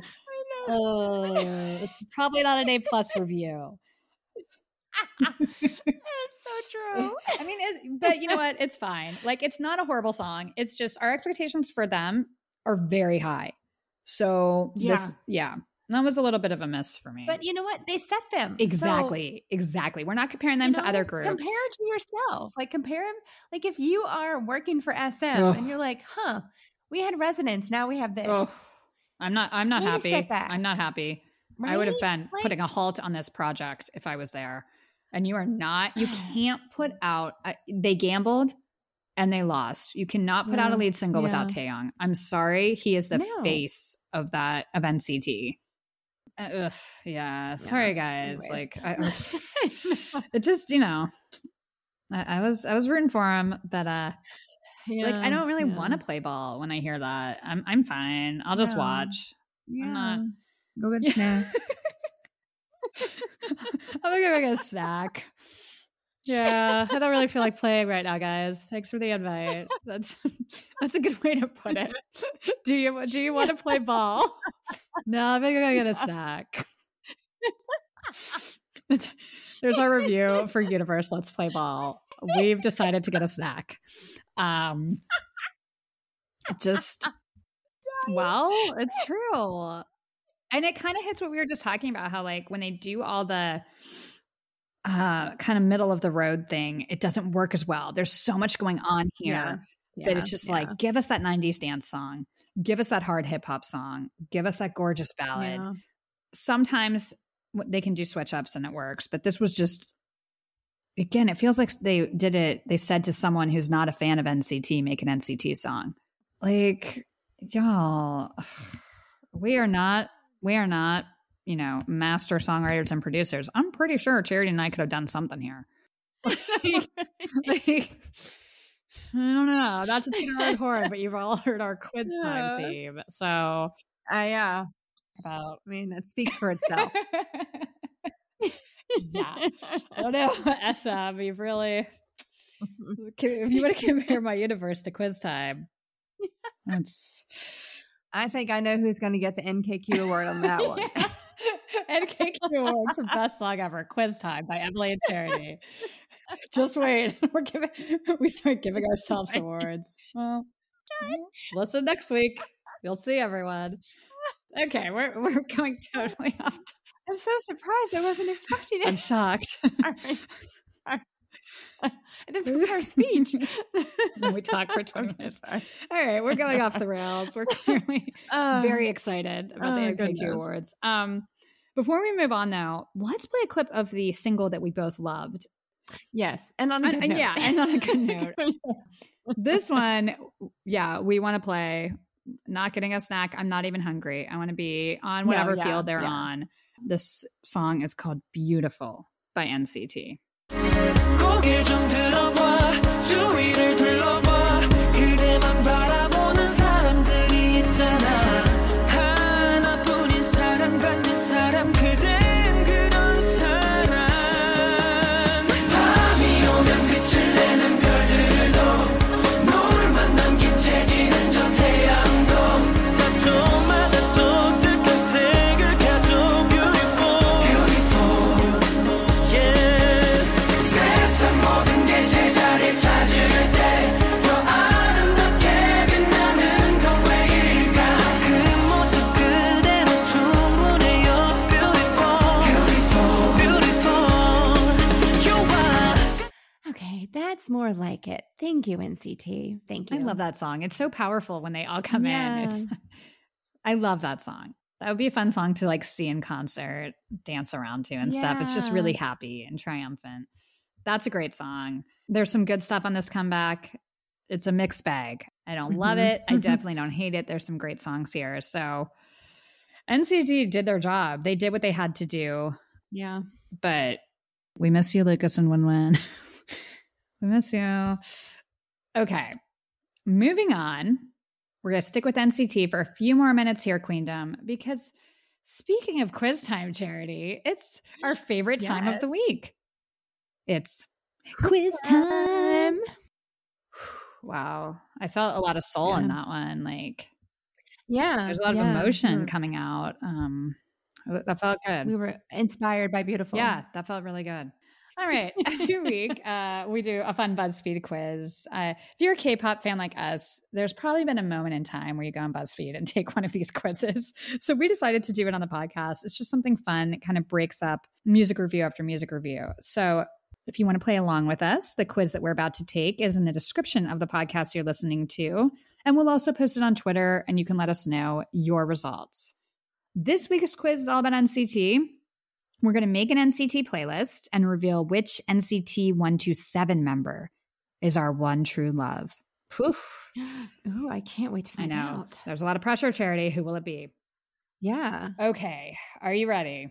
uh, it's probably not an A plus review. It's so true. I mean, it, but you know what? It's fine. Like, it's not a horrible song. It's just our expectations for them are very high. So, this, yeah, that was a little bit of a miss for me. But you know what? They set them So, exactly, exactly. We're not comparing them you to other groups. Compare to yourself. Like compare them. Like if you are working for SM Ugh. and you're like, huh, we had resonance. Now we have this. Ugh. I'm not. I'm not happy. I'm not happy. I would have been Like- putting a halt on this project if I was there. And you are not. You can't put out. Uh, they gambled and they lost. You cannot put out a lead single without Taeyong. I'm sorry. He is the No. face of that of NCT. Uh, ugh, yeah. Sorry, guys. Anyways. Like, I, it just you know, I, I was I was rooting for him, but uh, like I don't really want to play ball when I hear that. I'm I'm fine. I'll just Yeah. watch. Yeah. not- Go get a snack. I'm gonna go get a snack. Yeah, I don't really feel like playing right now, guys. Thanks for the invite. That's that's a good way to put it. Do you do you want to play ball? No, I'm gonna go get a snack. There's our review for Universe. Let's play ball. We've decided to get a snack. Um, just well, it's true and it kind of hits what we were just talking about how like when they do all the uh, kind of middle of the road thing, it doesn't work as well. There's so much going on here Yeah. that Yeah, it's just yeah. like, give us that 90s dance song, give us that hard hip hop song, give us that gorgeous ballad. Sometimes they can do switch ups and it works, but this was just, again, it feels like they did it. They said to someone who's not a fan of NCT, make an NCT song. Like, y'all, we are not, we are not, you know, master songwriters and producers. I'm pretty sure Charity and I could have done something here. Like, like, I don't know. To toot our horror, but you've all heard our quiz time theme. So Uh, yeah. about I mean, it speaks for itself. yeah. I don't know, Essa, but you've really if you want to compare my universe to quiz time, that's I think I know who's going to get the NKQ award on that one. NKQ Award for Best Song Ever, Quiz Time by Emily and Charity. Just wait. We're giving we start giving ourselves awards. Well, listen next week. You'll see everyone. Okay, we're we're going totally off. I'm so surprised. I wasn't expecting it. I'm shocked. All right. All right. I didn't prepare a speech. we talk for 20 Okay, minutes. sorry. All right, we're going off the rails. We're clearly Uh, very excited about the oh, NKQ goodness. Awards. Um, before we move on, though, let's play a clip of the single that we both loved. Yes, and on a good and note. yeah, and on a good note. This one, yeah, we want to play. Not getting a snack. I'm not even hungry. I want to be on No, whatever yeah, field they're yeah. on. This song is called "Beautiful" by NCT. 고개 좀 들어 that's more like it. Thank you, NCT. Thank you. I love that song. It's so powerful when they all come Yeah. in. It's I love that song. That would be a fun song to like see in concert, dance around to and stuff. It's just really happy and triumphant. That's a great song. There's some good stuff on this comeback. It's a mixed bag. I don't love Mhm. it. I definitely don't hate it. There's some great songs here. So NCT did their job. They did what they had to do, Yeah. but we miss you, Lucas and Win Win. we miss you. Okay. Moving on. We're going to stick with NCT for a few more minutes here, Queendom, because speaking of quiz time, Charity, it's our favorite time of the week. It's quiz time. Wow. I felt a lot of soul in that one. Like, Yeah. there's a lot yeah. of emotion We were- coming out. Um, that felt good. We were inspired by beautiful. Yeah, that felt really good. All right. Every week, uh, we do a fun BuzzFeed quiz. Uh, if you're a K pop fan like us, there's probably been a moment in time where you go on BuzzFeed and take one of these quizzes. So we decided to do it on the podcast. It's just something fun. It kind of breaks up music review after music review. So if you want to play along with us, the quiz that we're about to take is in the description of the podcast you're listening to. And we'll also post it on Twitter and you can let us know your results. This week's quiz is all about NCT. We're going to make an NCT playlist and reveal which NCT 127 member is our one true love. Poof. Ooh, I can't wait to I find know. out. There's a lot of pressure, Charity. Who will it be? Yeah. Okay. Are you ready?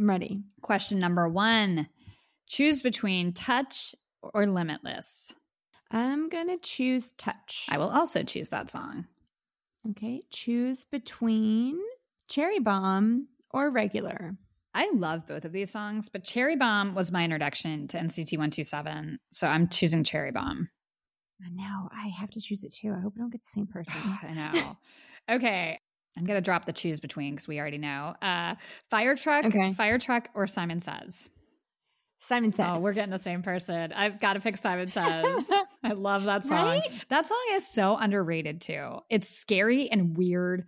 I'm ready. Question number one Choose between touch or limitless. I'm going to choose touch. I will also choose that song. Okay. Choose between Cherry Bomb or regular. I love both of these songs, but Cherry Bomb was my introduction to NCT 127. So I'm choosing Cherry Bomb. I know. I have to choose it too. I hope I don't get the same person. I know. Okay. I'm going to drop the choose between because we already know. Uh, Fire Truck, Okay. Fire Truck, or Simon Says. Simon says. Oh, we're getting the same person. I've got to pick Simon Says. I love that song. Right? That song is so underrated too. It's scary and weird.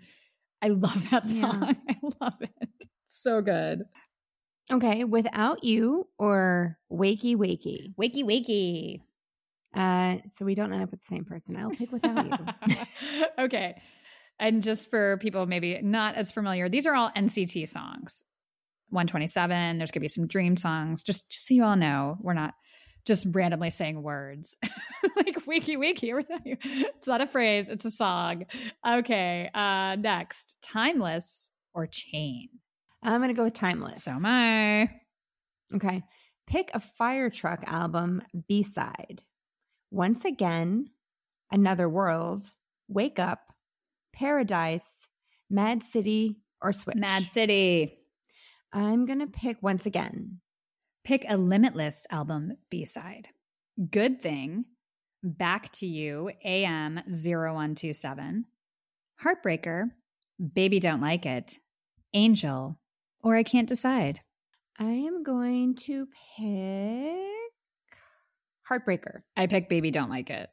I love that Yeah. song. I love it. It's so good. Okay, without you or wakey wakey. Wakey wakey. Uh, so we don't end up with the same person. I'll pick without you. okay. And just for people maybe not as familiar, these are all NCT songs. 127. There's gonna be some dream songs. Just just so you all know, we're not just randomly saying words like wiki wiki it's not a phrase it's a song okay uh next timeless or chain i'm gonna go with timeless. So am i. Okay. Pick a fire truck album b-side. Once again another world. Wake up paradise mad city or switch. Mad city. I'm gonna pick once again. Pick a Limitless album B side. Good Thing, Back to You, AM 0127, Heartbreaker, Baby Don't Like It, Angel, or I Can't Decide. I am going to pick Heartbreaker. I pick Baby Don't Like It.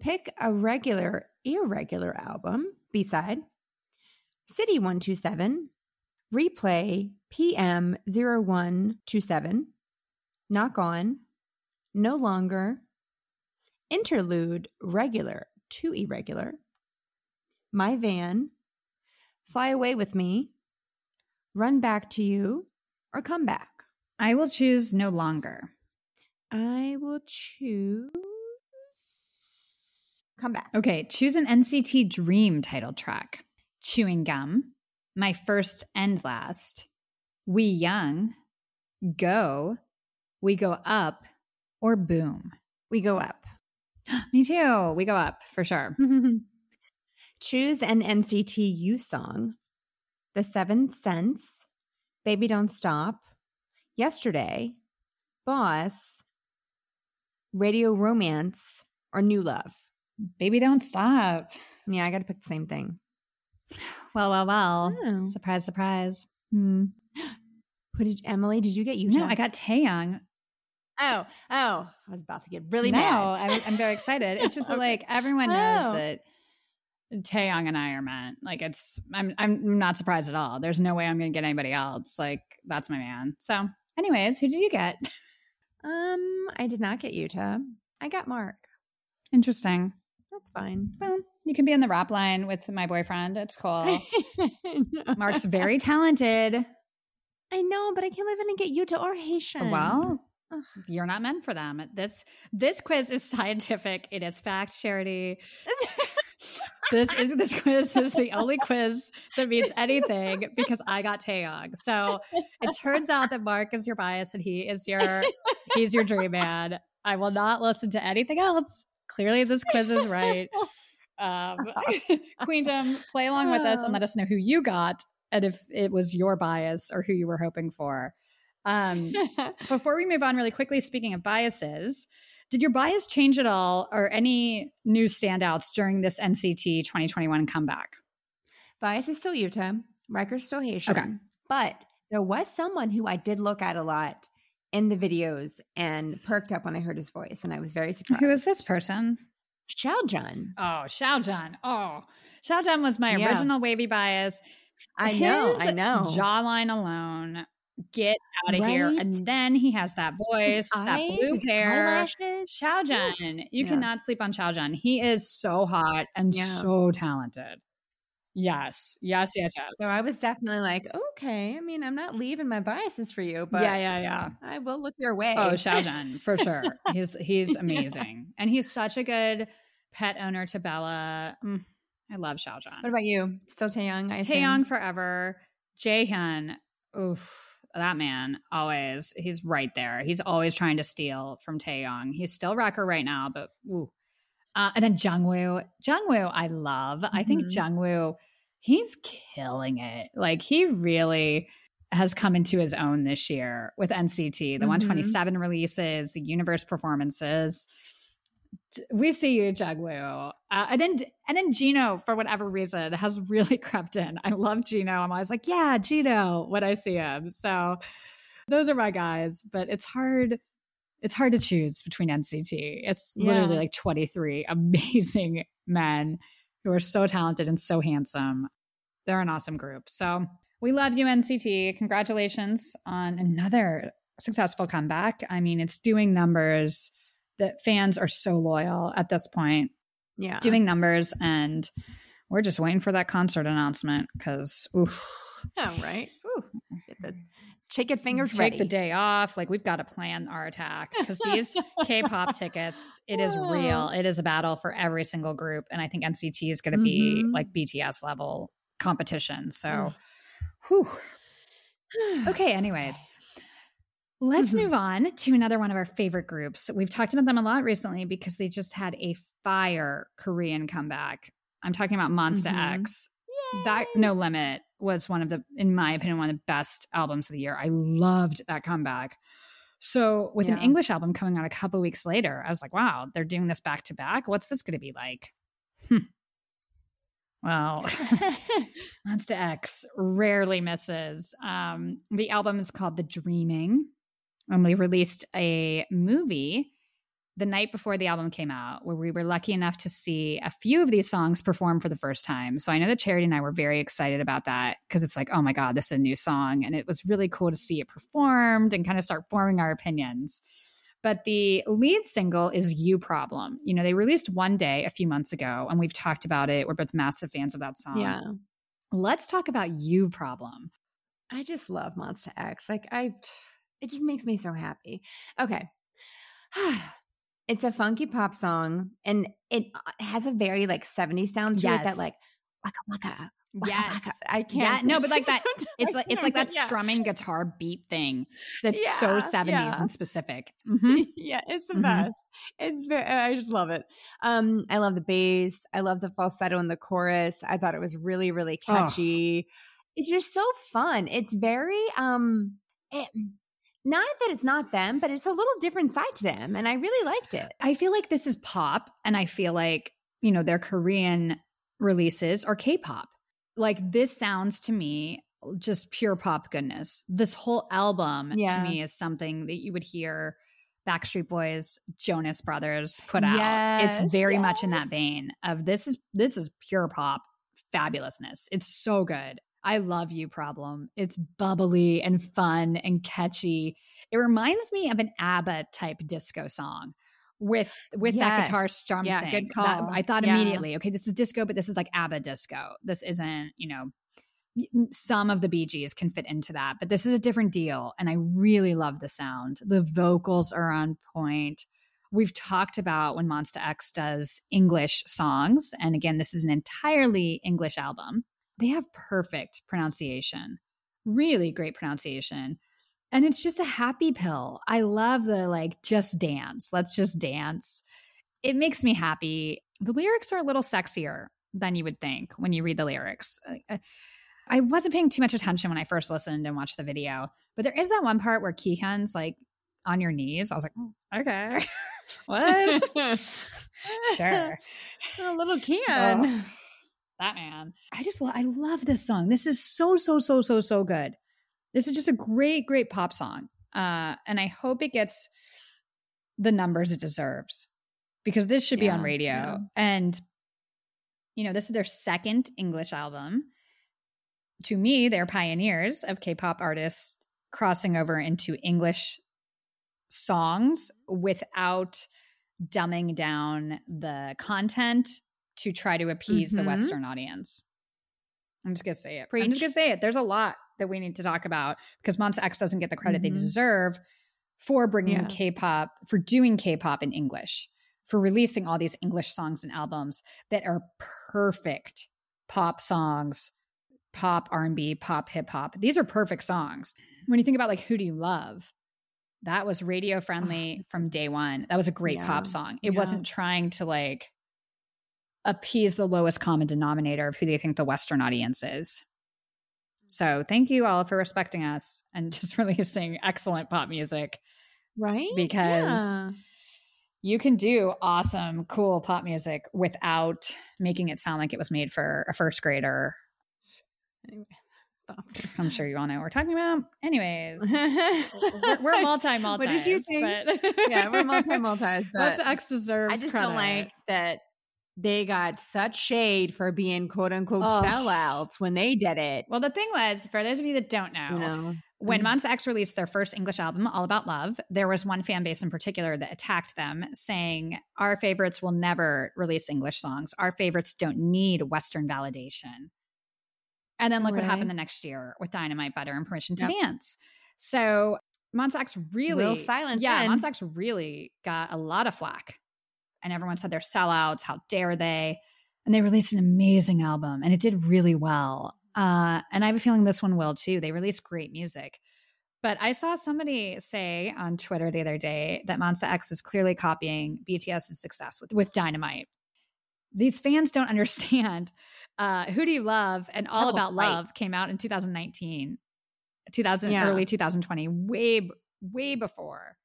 Pick a regular, irregular album, B side. City 127, Replay PM 0127, Knock On, No Longer, Interlude Regular to Irregular, My Van, Fly Away with Me, Run Back to You, or Come Back. I will choose No Longer. I will choose Come Back. Okay, choose an NCT Dream title track Chewing Gum, My First and Last, We Young, Go, We Go Up, or Boom. We go up. Me too. We go up for sure. Choose an NCT U song. The Seventh Sense, Baby Don't Stop, Yesterday, Boss, Radio Romance, or New Love. Baby Don't Stop. Yeah, I got to pick the same thing. Well, well, well. Oh. Surprise, surprise. Hmm. Who did Emily? Did you get you? No, I got Taeyong. Oh, oh! I was about to get really no, mad. I'm, I'm very excited. It's just that, like everyone knows Oh. that Taeyong and I are meant. Like it's, I'm, I'm not surprised at all. There's no way I'm going to get anybody else. Like that's my man. So, anyways, who did you get? Um, I did not get Yuta. I got Mark. Interesting. That's fine. Well, you can be in the rap line with my boyfriend. It's cool. Mark's very talented. I know, but I can't believe I didn't get Yuta or Haechan. Well, Ugh. you're not meant for them. This this quiz is scientific. It is fact, Charity. this is this quiz is the only quiz that means anything because I got Taeyong. So it turns out that Mark is your bias and he is your he's your dream man. I will not listen to anything else. Clearly, this quiz is right. Um, Queendom, play along with us and let us know who you got and if it was your bias or who you were hoping for. Um, before we move on, really quickly, speaking of biases, did your bias change at all or any new standouts during this NCT 2021 comeback? Bias is still Yuta. Riker's still Haechan. Okay. But there was someone who I did look at a lot in the videos and perked up when I heard his voice, and I was very surprised. Who is this person? Xiaojun. Oh, Xiaojun. Oh, Xiaojun was my Yeah. original WayV bias. I know, I His know. Jawline alone, get out of here. And then he has that voice, that blue hair. eyelashes. Xiaojun, you Yeah. cannot sleep on Xiaojun. He is so hot and Yeah. so talented. Yes, yes, yes, yes. So I was definitely like, okay. I mean, I'm not leaving my biases for you, but yeah, yeah, yeah. I will look your way. Oh, Xiaojun for sure. He's he's amazing, and he's such a good pet owner to Bella. Mm, I love Xiaojun. What about you? Still Taeyong? I? Taeyong forever. Jaehyun, oof, that man always. He's right there. He's always trying to steal from Taeyong. He's still wrecker right now, but ooh. Uh, and then Jungwoo, Jungwoo, I love. I think Mhm. Jungwoo, he's killing it. Like he really has come into his own this year with NCT, the Mhm. 127 releases, the universe performances. We see you, Jungwoo. Uh, and then and then Jeno, for whatever reason, has really crept in. I love Jeno. I'm always like, yeah, Jeno, when I see him. So those are my guys. But it's hard. It's hard to choose between NCT. It's literally like 23 amazing men who are so talented and so handsome. They're an awesome group. So We love you, NCT. Congratulations on another successful comeback. I mean, it's doing numbers. The fans are so loyal at this point. Yeah. Doing numbers and we're just waiting for that concert announcement because yeah, right. Ooh. The chicken fingers take ready. the day off. Like we've got to plan our attack because these K-pop tickets, it is real. It is a battle for every single group, and I think NCT is going to be Mhm. like BTS level competition. So, whew. okay. Anyways. Let's Mhm. move on to another one of our favorite groups. We've talked about them a lot recently because they just had a fire Korean comeback. I'm talking about Monsta Mhm. X. That No Limit was one of the, in my opinion, one of the best albums of the year. I loved that comeback. So with an English album coming out a couple weeks later, I was like, wow, they're doing this back to back. What's this going to be like? Hmm. Well, Monsta X rarely misses. Um, the album is called The Dreaming, and we released a movie the night before the album came out where we were lucky enough to see a few of these songs perform for the first time. So I know that Charity and I were very excited about that because it's like, oh my God, this is a new song. And it was really cool to see it performed and kind of start forming our opinions. But the lead single is You Problem. You know, they released One Day a few months ago, and we've talked about it. We're both massive fans of that song. yeah. Let's talk about You Problem. I just love Monsta X. Like I it just makes me so happy. Okay. it's a funky pop song and it uh, has a very like 70s sound to it that like waka waka. waka, Yes. waka. I can't. no, but like that, it's like it's like that yeah. strumming guitar beat thing that's so 70s yeah. and specific. Mhm. yeah, it's the Mhm. best. It's very, I just love it. Um, I love the bass. I love the falsetto in the chorus. I thought it was really, really Oh. catchy. It's just so fun. It's very um, it, not that it's not them, but it's a little different side to them, and I really liked it. I feel like this is pop, and I feel like you know their Korean releases are K-pop. Like this sounds to me just pure pop goodness. This whole album to me is something that you would hear Backstreet Boys, Jonas Brothers put out. Yes, it's very much in that vein of this is this is pure pop fabulousness. It's so good. I love you problem. It's bubbly and fun and catchy. It reminds me of an ABBA type disco song with with that guitar strum Yeah, thing. good That- I thought Yeah. immediately, okay, this is disco, but this is like ABBA disco. This isn't, you know, some of the Bee Gees can fit into that, but this is a different deal. And I really love the sound. The vocals are on point. We've talked about when Monsta X does English songs. And again, this is an entirely English album. They have perfect pronunciation, really great pronunciation. And it's just a happy pill. I love the like, just dance. Let's just dance. It makes me happy. The lyrics are a little sexier than you would think when you read the lyrics. I wasn't paying too much attention when I first listened and watched the video, but there is that one part where Kihyun's like on your knees. I was like, "Oh, okay, what? sure. a little can. Oh, that man. I just lo- I love this song. This is so so so so so good. This is just a great great pop song. Uh and I hope it gets the numbers it deserves because this should be on radio. yeah. And you know, this is their second English album. To me, they're pioneers of K-pop artists crossing over into English songs without dumbing down the content to try to appease the Mhm. Western audience. I'm just gonna say it. I'm just gonna say it. There's a lot that we need to talk about because Monsta X doesn't get the credit they Mhm. deserve for bringing Yeah. K-pop, for doing K-pop in English, for releasing all these English songs and albums that are perfect pop songs, pop R&B, pop hip hop. These are perfect songs. When you think about like who do you love? That was radio friendly from day one. That was a great Yeah. pop song. It Yeah. wasn't trying to like appease the lowest common denominator of who they think the Western audience is. So thank you all for respecting us and just releasing excellent pop music right? because Yeah. you can do awesome, cool pop music without making it sound like it was made for a first grader. Anyway. I'm sure you all know what we're talking about. Anyways, we're, we're multi multi. What did you think? yeah, we're multi multi. What's X deserves? I just credit. don't like that they got such shade for being quote unquote sellouts when they did it. Well, the thing was, for those of you that don't know, you know, when Mhm. Monsta X released their first English album, All About Love, there was one fan base in particular that attacked them, saying, Our favorites will never release English songs. Our favorites don't need Western validation. And then look what happened the next year with Dynamite Butter and Permission to Yep. Dance. So Monsta X really Real silent Yeah, then. Monsta X really got a lot of flack. And everyone said they're sellouts. How dare they? And they released an amazing album and it did really well. Uh, and I have a feeling this one will too. They released great music. But I saw somebody say on Twitter the other day that Monsta X is clearly copying BTS's success with, with Dynamite. These fans don't understand. Uh, Who Do You Love and All Oh, About right. Love came out in 2019, 2000, Yeah. early 2020, way, way before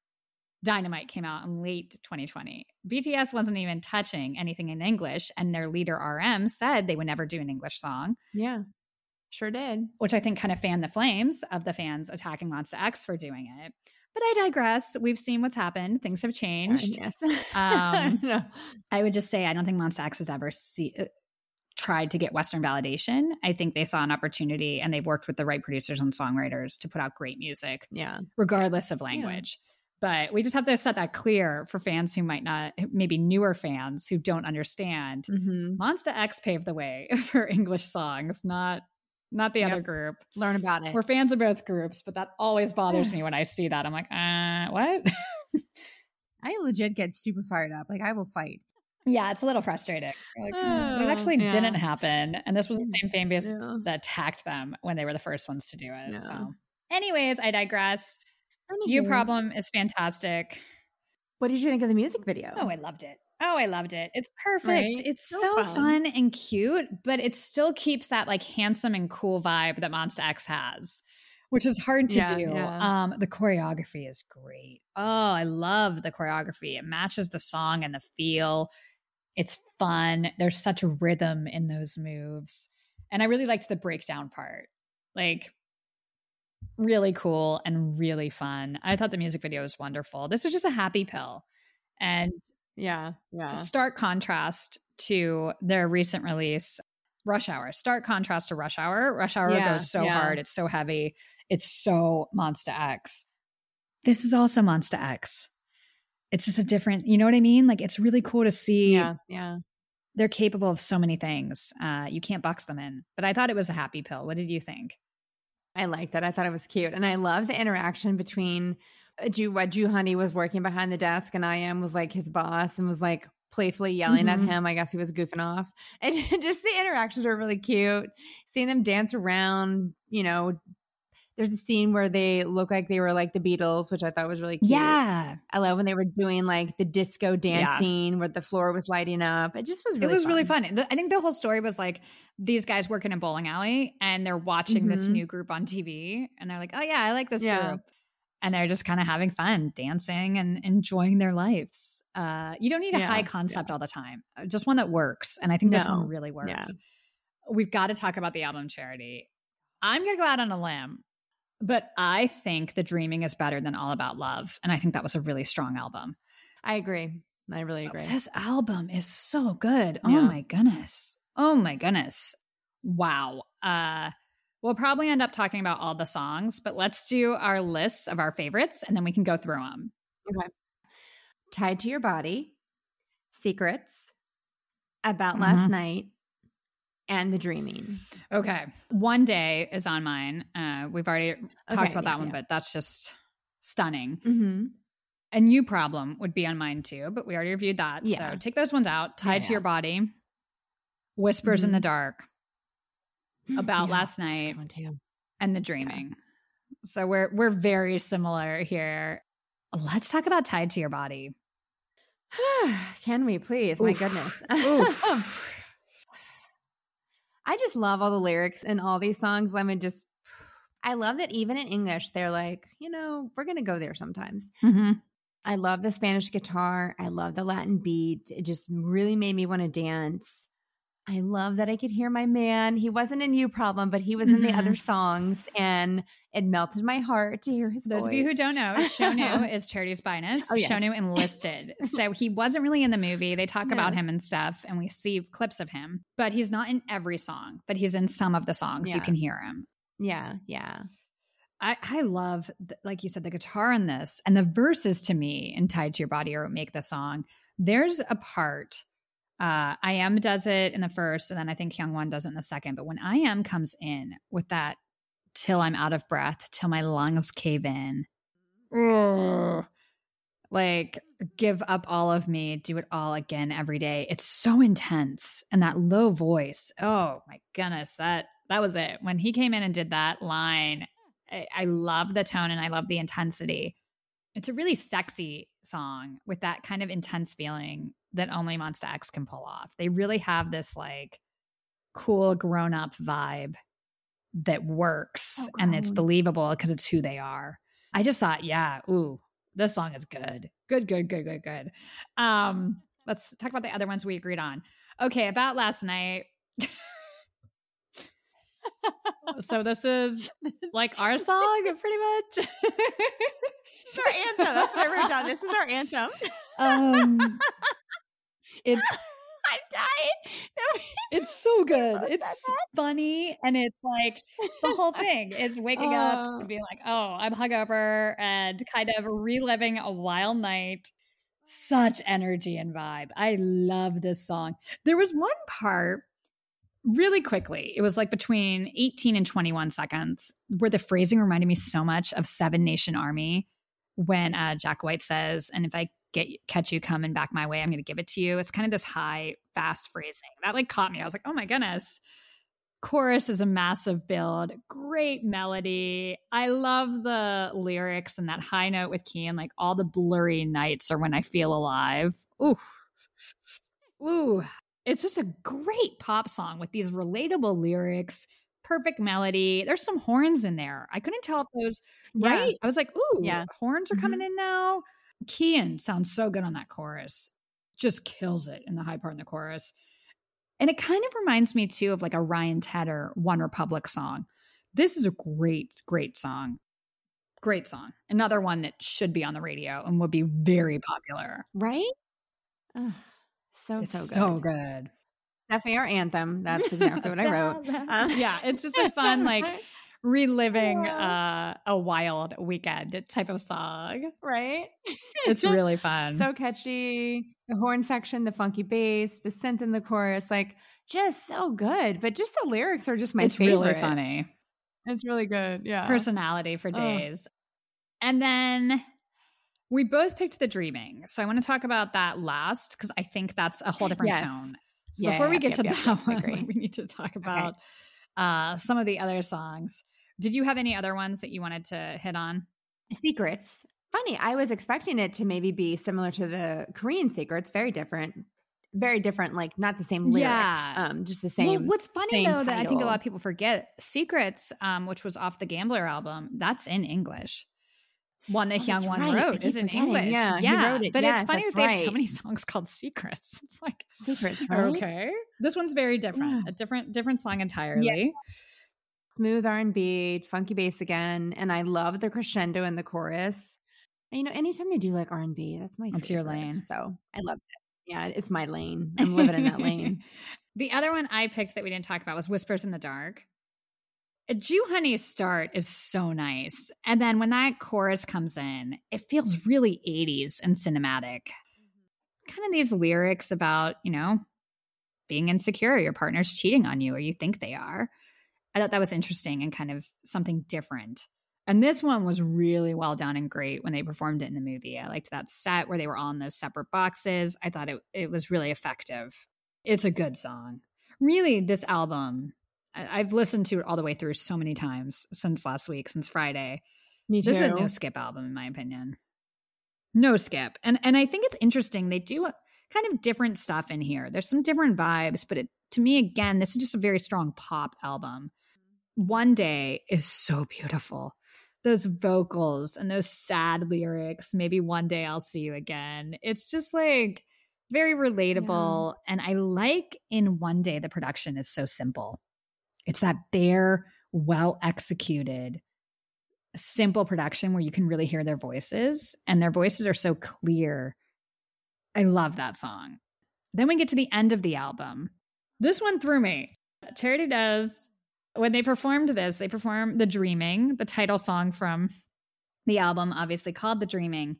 Dynamite came out in late 2020. BTS wasn't even touching anything in English, and their leader RM said they would never do an English song yeah, sure did. which I think kind of fanned the flames of the fans attacking Monsta X for doing it. But I digress. We've seen what's happened. Things have changed. Yes. Um, No. I would just say I don't think Monsta X has ever see, uh, tried to get Western validation. I think they saw an opportunity and they've worked with the right producers and songwriters to put out great music, Yeah. regardless of language. But we just have to set that clear for fans who might not, maybe newer fans who don't understand. hmm Monsta X paved the way for English songs, not not the Yep. other group. Learn about it. We're fans of both groups, but that always bothers me when I see that. I'm like, uh, what? I legit get super fired up. Like I will fight. yeah, it's a little frustrating. Like, mm, Oh, it actually yeah. didn't happen. And this was the same fan base Yeah. that attacked them when they were the first ones to do it. Yeah. So, anyways, I digress. You Problem is fantastic. What did you think of the music video? Oh, I loved it. Oh, I loved it. It's perfect. Right? It's So so, fun. fun. and cute, but it still keeps that like handsome and cool vibe that Monsta X has, which is hard to Yeah, do. yeah. Um, the choreography is great. Oh, I love the choreography. It matches the song and the feel. It's fun. There's such rhythm in those moves. And I really liked the breakdown part. Like really cool and really fun. I thought the music video was wonderful. This was just a happy pill. And yeah, yeah. stark contrast to their recent release rush hour stark contrast to rush hour rush hour Yeah, goes so yeah. hard it's so heavy it's so monsta x this is also monsta x it's just a different you know what i mean like it's really cool to see Yeah, yeah. they're capable of so many things uh, you can't box them in but i thought it was a happy pill what did you think I liked that. I thought it was cute. And I love the interaction between uh, Ju what Jooheon was working behind the desk and I.M was like his boss and was like playfully yelling Mhm. at him. I guess he was goofing off. And just the interactions were really cute. Seeing them dance around, you know, there's a scene where they look like they were like the Beatles, which I thought was really cute. yeah I love when they were doing like the disco dance Yeah. scene where the floor was lighting up. It just was it really was really fun. I think the whole story was like these guys work in a bowling alley and they're watching this Mhm. new group on TV and they're like, oh yeah, I like this Yeah. group. And they're just kind of having fun, dancing and enjoying their lives. Uh, you don't need a Yeah, high concept all the time, uh, just one that works. And I think this one really worked. Yeah. We've got to talk about the album Charity. I'm going to go out on a limb, but I think The Dreaming is better than All About Love. And I think that was a really strong album. I agree. I really agree. This album is so good. Oh Yeah. my goodness. Oh my goodness. Wow. Uh we'll probably end up talking about all the songs, but let's do our lists of our favorites and then we can go through them. Okay. Tied to Your Body, Secrets, About Last Mhm. Night, and The Dreaming. Okay. One Day is on mine. Uh we've already talked Okay, about that one, yeah. but that's just stunning. Mm-hmm. A new problem would be on mine too, but we already reviewed that. Yeah. So take those ones out. Tied Yeah, to Your Body, Whispers in Mhm. the Dark, About Last Night, and the dreaming. So we're we're very similar here. Let's talk about tied to your body. Can we please? My goodness. I just love all the lyrics in all these songs. Let me just. I love that even in English, they're like, you know, we're going to go there sometimes. Mm-hmm. I love the Spanish guitar. I love the Latin beat. It just really made me want to dance. I love that I could hear my man. He wasn't in You Problem, but he was in the other mm-hmm. songs, and it melted my heart to hear his Those voice. of you who don't know, Shonu is Charity's Binus. Oh, yes. Shonu enlisted. so he wasn't really in the movie. They talk about him and stuff, and we see clips of him, but he's not in every song, but he's in some of the songs. You can hear him. Yeah, yeah. I, I love, th- like you said, the guitar in this and the verses to me in Tied to Your Body or Make the Song. There's a part, uh, I.M does it in the first, and then I think Hyung Won does it in the second. But when I.M comes in with that, till I'm out of breath, till my lungs cave in, ugh, like give up all of me, do it all again every day. It's so intense. And that low voice, oh my goodness, that that was it. When he came in and did that line, I, I love the tone and I love the intensity. It's a really sexy song with that kind of intense feeling that only Monsta X can pull off. They really have this like cool grown up vibe that works So and it's believable because it's who they are. I just thought, yeah, ooh, this song is good. Good, good, good, good, good. Um, let's talk about the other ones we agreed on. Okay, about last night. so this is like our song, pretty much. Our anthem. That's what I wrote down. This is our anthem. um, it's I'm dying. it's so good. It's funny and it's like the whole thing is waking up Oh. and being like, "Oh, I'm hungover," and kind of reliving a wild night. Such energy and vibe. I love this song. There was one part really quickly. It was like between 18 and 21 seconds where the phrasing reminded me so much of Seven Nation Army when uh, Jack White says, "And if I get catch you coming back my way, I'm going to give it to you." It's kind of this high, fast phrasing that like caught me. I was like, "Oh my goodness." Chorus is a massive build, great melody. I love the lyrics and that high note with Kihyun. Like all the blurry nights are when I feel alive. Ooh, ooh, it's just a great pop song with these relatable lyrics, perfect melody. There's some horns in there. I couldn't tell if those Yeah. right. I was like, ooh, Yeah. horns are coming mm-hmm. in now. Kihyun sounds so good on that chorus. Just kills it in the high part in the chorus. And it kind of reminds me too of like a Ryan Tedder OneRepublic song. This is a great, great song. Great song. Another one that should be on the radio and would be very popular. Right? So It's so good. so good. Definitely our anthem. That's exactly what I wrote. Um, yeah, it's just a fun like reliving Yeah. uh, a wild weekend type of song. right? It's really fun. so catchy. The horn section, the funky bass, the synth in the chorus, like just so good. But just the lyrics are just my it's favorite. really funny. It's really good. Yeah. Personality for Oh. days. And then we both picked the dreaming. So I want to talk about that last because I think that's a whole different Yes. tone. So Yeah, before we get yep, to yep, that. One, we need to talk about uh, some of the other songs. Did you have any other ones that you wanted to hit on? Secrets. Funny. I was expecting it to maybe be similar to the Korean secrets. Very different. Very different. Like not the same lyrics. Yeah. Um, just the same. well, what's funny though that I think a lot of people forget, Secrets, um, which was off the Gambler album, that's in English. One that Oh, Hyung Won right. Wrote is in. English. Yeah, wrote it. But Yes, it's funny that they have so many songs called Secrets. It's like secrets, right? okay, this one's very different, Yeah. a different different song entirely. Smooth R&B, funky bass again, and I love the crescendo in the chorus. And, you know, anytime they do like R&B, that's my That's your lane. So I love it. Yeah, it's my lane. I'm living in that lane. the other one I picked that we didn't talk about was Whispers in the Dark. A Joohoney's start is so nice. And then when that chorus comes in, it feels mm. really 80s and cinematic. Mm-hmm. Kind of these lyrics about, you know, being insecure, your partner's cheating on you, or you think they are. I thought that was interesting and kind of something different. And this one was really well done and great when they performed it in the movie. I liked that set where they were on those separate boxes. I thought it, it was really effective. It's a good song. Really, this album, I, I've listened to it all the way through so many times since last week, since Friday. Me too. This is a no skip album, in my opinion. No skip. And and I think it's interesting. They do kind of different stuff in here. There's some different vibes, but it, to me, again, this is just a very strong pop album. One Day is so beautiful. Those vocals and those sad lyrics. Maybe one day I'll see you again. It's just like very relatable. Yeah. And I like in One Day the production is so simple. It's that bare, well executed, simple production where you can really hear their voices, and their voices are so clear. I love that song. Then we get to the end of the album. This one threw me. Charity does, when they performed this, they performed The Dreaming, the title song from the album, obviously called The Dreaming.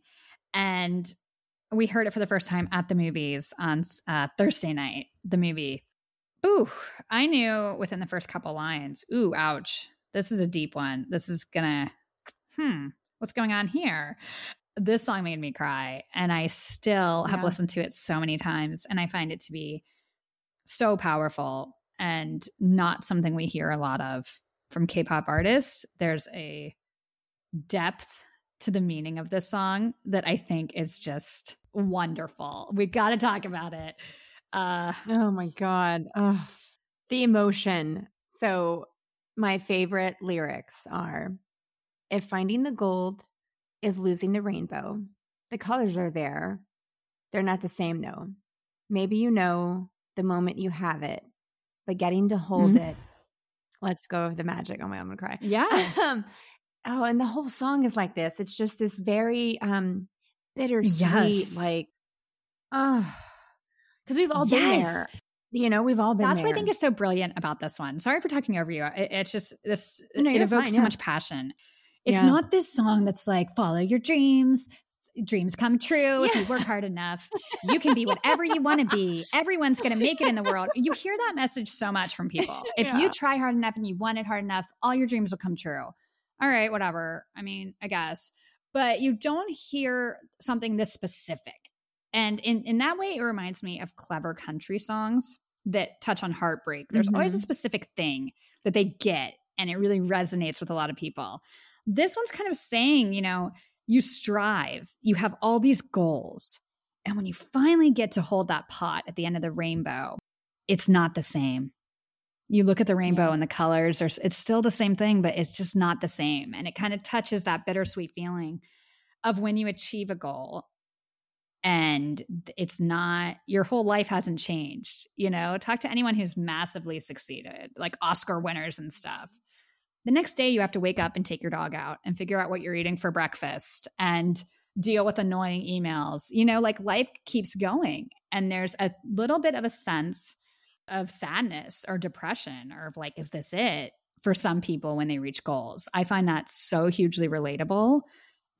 And we heard it for the first time at the movies on uh, Thursday night, the movie. Ooh, I knew within the first couple lines, ooh, ouch. This is a deep one. This is gonna, hmm, what's going on here? This song made me cry, and I still have listened to it so many times, and I find it to be so powerful and not something we hear a lot of from K pop artists. There's a depth to the meaning of this song that I think is just wonderful. We got to talk about it. Uh, oh my God. Oh, the emotion. So, my favorite lyrics are If finding the gold is losing the rainbow, the colors are there. They're not the same, though. Maybe you know the moment you have it, but getting to hold mm-hmm. it, let's go of the magic. Oh my, I'm gonna cry. Yeah. Um, oh, and the whole song is like this. It's just this very um bittersweet, yes. like, oh, because we've all yes. been there. You know, we've all been. That's there. what I think is so brilliant about this one. Sorry for talking over you. It, it's just this. No, it evokes fine, so yeah. much passion. It's yeah. not this song that's like follow your dreams, dreams come true. Yeah. If you work hard enough, you can be whatever you want to be. Everyone's going to make it in the world. You hear that message so much from people. If yeah. you try hard enough and you want it hard enough, all your dreams will come true. All right, whatever. I mean, I guess. But you don't hear something this specific. And in, in that way, it reminds me of clever country songs that touch on heartbreak. There's mm-hmm. always a specific thing that they get, and it really resonates with a lot of people. This one's kind of saying, you know, you strive, you have all these goals. And when you finally get to hold that pot at the end of the rainbow, it's not the same. You look at the rainbow yeah. and the colors are it's still the same thing, but it's just not the same. And it kind of touches that bittersweet feeling of when you achieve a goal and it's not your whole life hasn't changed. You know, talk to anyone who's massively succeeded, like Oscar winners and stuff the next day, you have to wake up and take your dog out and figure out what you're eating for breakfast and deal with annoying emails. You know, like life keeps going. And there's a little bit of a sense of sadness or depression or of like, is this it for some people when they reach goals? I find that so hugely relatable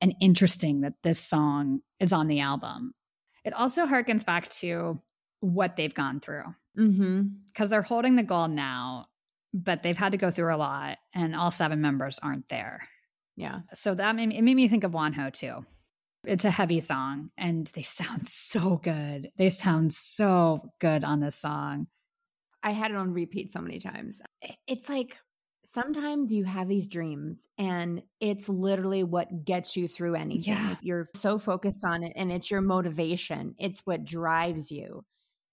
and interesting that this song is on the album. It also harkens back to what they've gone through because mm-hmm. they're holding the goal now but they've had to go through a lot and all seven members aren't there. Yeah. So that made me, it made me think of Wonho too. It's a heavy song and they sound so good. They sound so good on this song. I had it on repeat so many times. It's like sometimes you have these dreams and it's literally what gets you through anything. Yeah. You're so focused on it and it's your motivation. It's what drives you.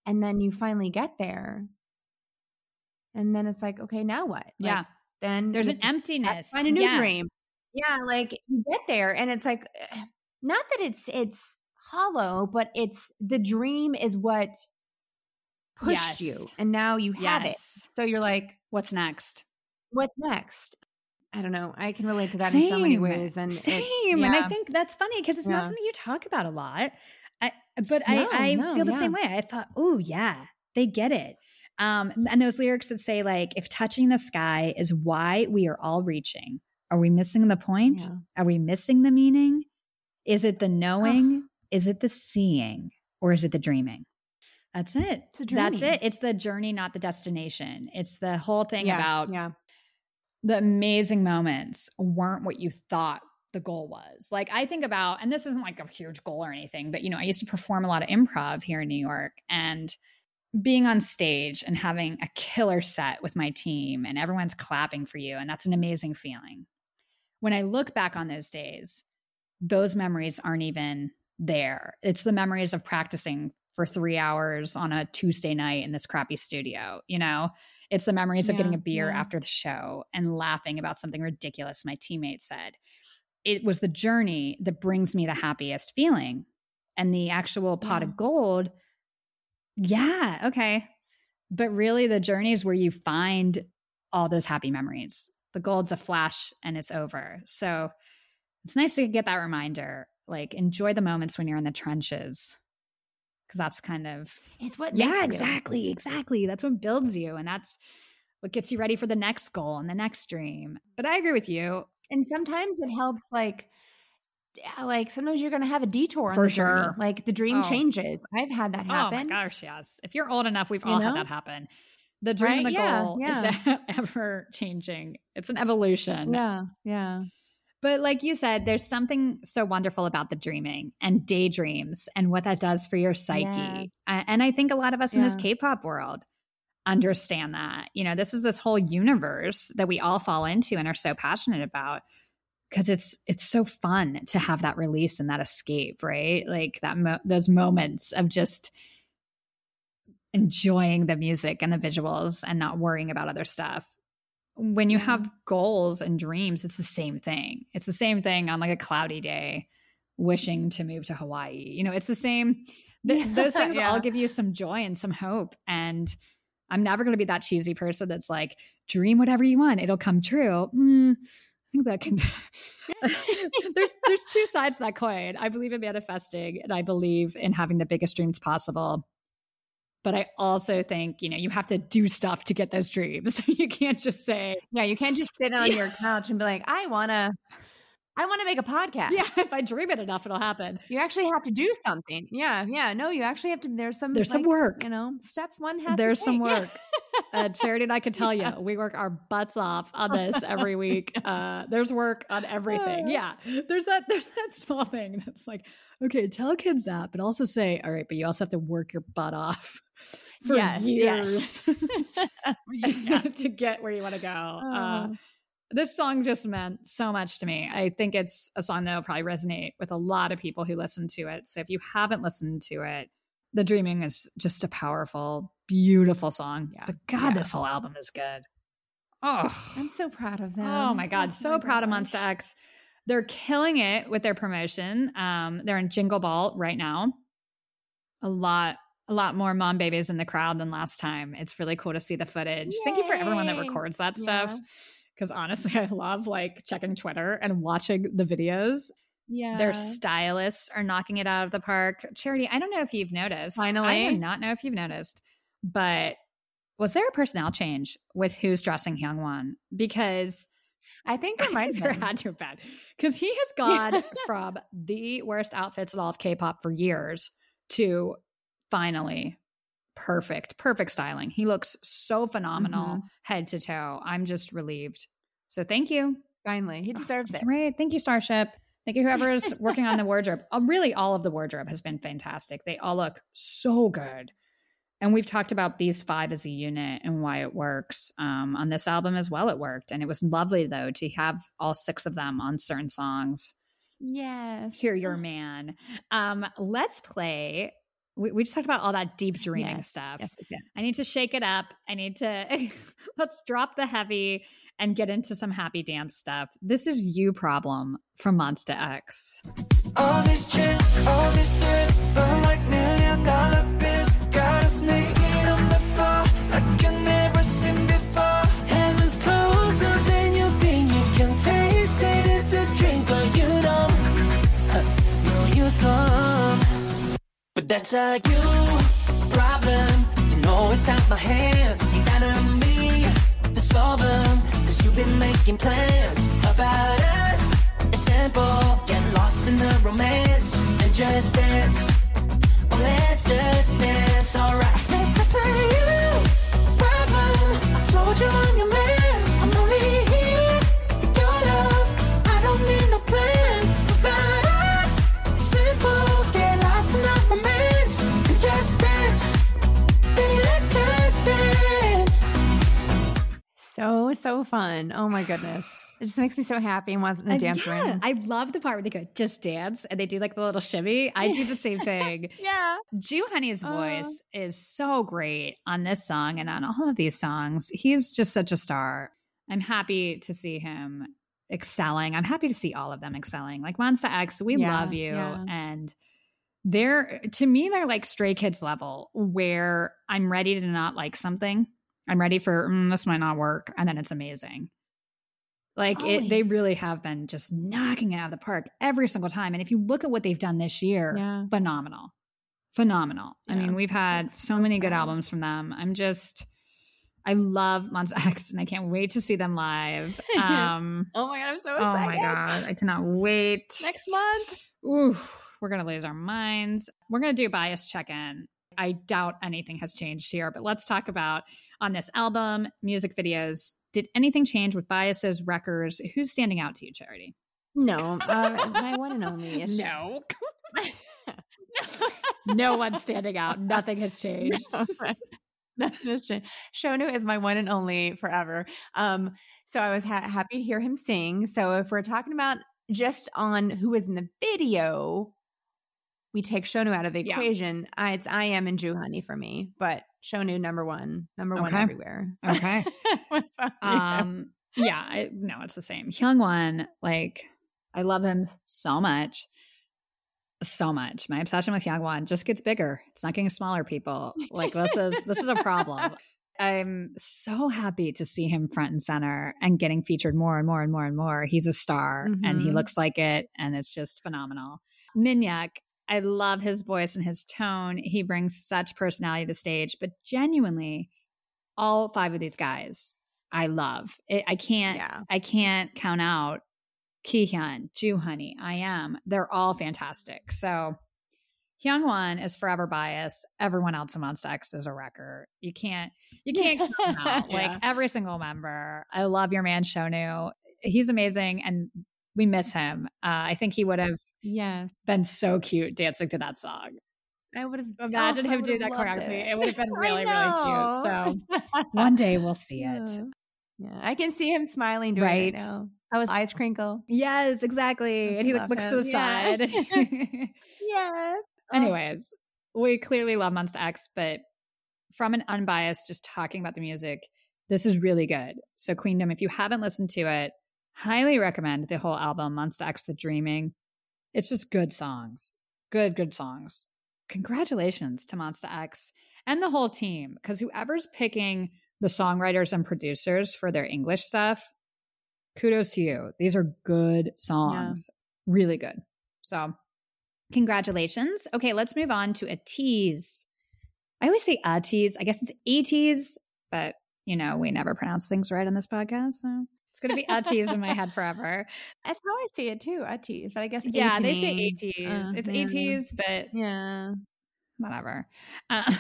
And then you finally get there and then it's like, okay, now what? Like, yeah. Then there's an emptiness. Find a new yeah. dream. Yeah, like you get there, and it's like, eh, not that it's it's hollow, but it's the dream is what pushed yes. you, and now you have yes. it. So you're like, what's next? What's next? I don't know. I can relate to that Same. in so many ways. And Same. Yeah. And I think that's funny because it's yeah. not something you talk about a lot. I, but no, I, I no, feel the yeah. same way. I thought, oh yeah, they get it. Um, and those lyrics that say, like, if touching the sky is why we are all reaching, are we missing the point? Yeah. Are we missing the meaning? Is it the knowing? Oh. Is it the seeing? Or is it the dreaming? That's it. That's it. It's the journey, not the destination. It's the whole thing yeah, about yeah. the amazing moments weren't what you thought the goal was. Like I think about, and this isn't like a huge goal or anything, but you know, I used to perform a lot of improv here in New York and being on stage and having a killer set with my team and everyone's clapping for you. And that's an amazing feeling. When I look back on those days, those memories aren't even there. It's the memories of practicing for three hours on a Tuesday night in this crappy studio. You know, it's the memories yeah, of getting a beer yeah. after the show and laughing about something ridiculous my teammate said. It was the journey that brings me the happiest feeling. And the actual pot yeah. of gold Yeah, okay. But really, the journey is where you find all those happy memories. The gold's a flash and it's over. So it's nice to get that reminder. Like, enjoy the moments when you're in the trenches. Because that's kind of. It's what Yeah, makes you. exactly. Exactly. That's what builds you. And that's what gets you ready for the next goal and the next dream. But I agree with you. And sometimes it helps, like, like sometimes you're going to have a detour For on the journey. sure. Like the dream Oh. changes. I've had that happen. Oh my gosh, yes. If you're old enough, we've You all know? had that happen. The dream and the Yeah, goal yeah. is ever changing. It's an evolution. Yeah, yeah. But like you said, there's something so wonderful about the dreaming and daydreams and what that does for your psyche. Yes. And I think a lot of us in this K-pop world understand that. You know, this is this whole universe that we all fall into and are so passionate about because it's it's so fun to have that release and that escape, right? Like that mo- those moments of just enjoying the music and the visuals and not worrying about other stuff. When you have goals and dreams, it's the same thing. It's the same thing on like a cloudy day wishing to move to Hawaii. You know, it's the same th- those things all give you some joy and some hope and I'm never going to be that cheesy person that's like dream whatever you want, it'll come true. Mm, I think that can there's there's two sides to that coin. I believe in manifesting and I believe in having the biggest dreams possible. But I also think, you know, you have to do stuff to get those dreams. you can't just say, Yeah, you can't just sit on Yeah. your couch and be like, I want to, I want to make a podcast. yeah, if I dream it enough, it'll happen. You actually have to do something. Yeah, yeah. No, you actually have to. There's some. There's some work. You know, steps one has. to There's some work. Uh, Charity and I can tell you, we work our butts off on this every week. Uh, there's work on everything. Yeah, there's that. There's that small thing that's like, okay, tell kids that, but also say, all right, but you also have to work your butt off for Yes, years yes. to get where you want to go. Uh, Oh. This song just meant so much to me. I think it's a song that will probably resonate with a lot of people who listen to it. So if you haven't listened to it, The Dreaming is just a powerful, beautiful song. Yeah. But God, Yeah. this whole album is good. Oh, I'm so proud of them. oh my God. So proud of gosh. Monsta X. They're killing it with their promotion. Um, they're in Jingle Ball right now. A lot, a lot more mom babies in the crowd than last time. It's really cool to see the footage. Thank you for everyone that records that Yeah. Because honestly, I love like checking Twitter and watching the videos. Yeah. Their stylists are knocking it out of the park. Charity, I don't know if you've noticed. Finally. I do not know if you've noticed, but was there a personnel change with who's dressing Hyungwon? Because I think there might have had to have been. Because he has gone from the worst outfits in all of K-pop for years to finally perfect, perfect styling. He looks so phenomenal Mm-hmm. head to toe. I'm just relieved. So thank you. Finally, he deserves it. Right. Thank you, Starship. Thank you, whoever's working on the wardrobe. Uh, really, all of the wardrobe has been fantastic. They all look so good. And we've talked about these five as a unit and why it works. Um, on this album as well, it worked. And it was lovely, though, to have all six of them on certain songs. Yes. Hear your man. Um, let's play. We, we just talked about all that deep dreaming Yes, stuff. Yes, yes. I need to shake it up. I need to let's drop the heavy and get into some happy dance stuff. This is You Problem from Monsta X. All these chills, all these thrills, that's a you problem. You know it's out my hands. It's not on me to solve them. Cause you've been making plans about us. It's simple. Get lost in the romance and just dance. Oh, let's just dance. Alright. I said that's a you problem. I told you I'm your man. So so fun. Oh my goodness. It just makes me so happy and wants to dance yeah, around. I love the part where they go just dance and they do like the little shimmy. I do the same thing. yeah. Joohoney's Uh. voice is so great on this song and on all of these songs. He's just such a star. I'm happy to see him excelling. I'm happy to see all of them excelling. Like Monsta X, we Yeah, love you. yeah. And they're to me they're like stray kids level where i'm ready to not like something i'm ready for mm, this might not work and then it's amazing like it, they really have been just knocking it out of the park every single time and if you look at what they've done this year Yeah. phenomenal phenomenal i mean we've had so, so many good albums from them i'm just i love monster x and i can't wait to see them live um Oh my god, I'm so excited! oh my god i cannot wait Next month. Ooh, we're gonna lose our minds. We're gonna do bias check-in. I doubt anything has changed here, but let's talk about on this album, music videos. Did anything change with biases, records? Who's standing out to you, Charity? No, uh, my one and only is No. no one's standing out. Nothing has changed. Shownu is my one and only forever. Um, so I was ha- happy to hear him sing. So if we're talking about just on who is in the video, we take Shownu out of the Yeah. equation. I, it's I.M and Joohoney for me, but Shownu number one, number one everywhere. Okay. What about you? Um, yeah, I, no, it's the same. Hyungwon, like, I love him so much. So much. My obsession with Hyungwon just gets bigger. It's not getting smaller, people. Like this is this is a problem. I'm so happy to see him front and center and getting featured more and more and more and more. He's a star and he Mhm. looks like it and it's just phenomenal. Minhyuk, I love his voice and his tone. He brings such personality to the stage, but genuinely all five of these guys I love. It, I can't yeah. I can't count out Kihyun, Joohoney, I am. They're all fantastic. So Hyungwon is forever biased. Everyone else in Monsta X is a wrecker. You can't you can't count them out. Yeah. Like every single member. I love your man Shownu. He's amazing and we miss him. Uh, I think he would have Yes. been so cute dancing to that song. I would have Imagine him doing that choreography. It. would have been really, really cute. So one day we'll see it. Yeah, I can see him smiling doing Right. it now. I was eyes crinkle. Yes, exactly. And he like, looks to the side. Yes. Anyways, we clearly love Monsta X, but from an unbiased, just talking about the music, this is really good. So, Queendom, if you haven't listened to it, highly recommend the whole album, Monsta X The Dreaming. It's just good songs. Good, good songs. Congratulations to Monsta X and the whole team, because whoever's picking the songwriters and producers for their English stuff, kudos to you. These are good songs. Really good. So, congratulations. Okay, let's move on to ATEEZ. I always say ATEEZ. I guess it's ATEEZ, but you know, we never pronounce things right on this podcast. So it's going to be a in my head forever. That's how I see it too. Atis. But I guess. Yeah, they say me. ATEEZ. Uh, it's yeah. a but Yeah. whatever. Uh,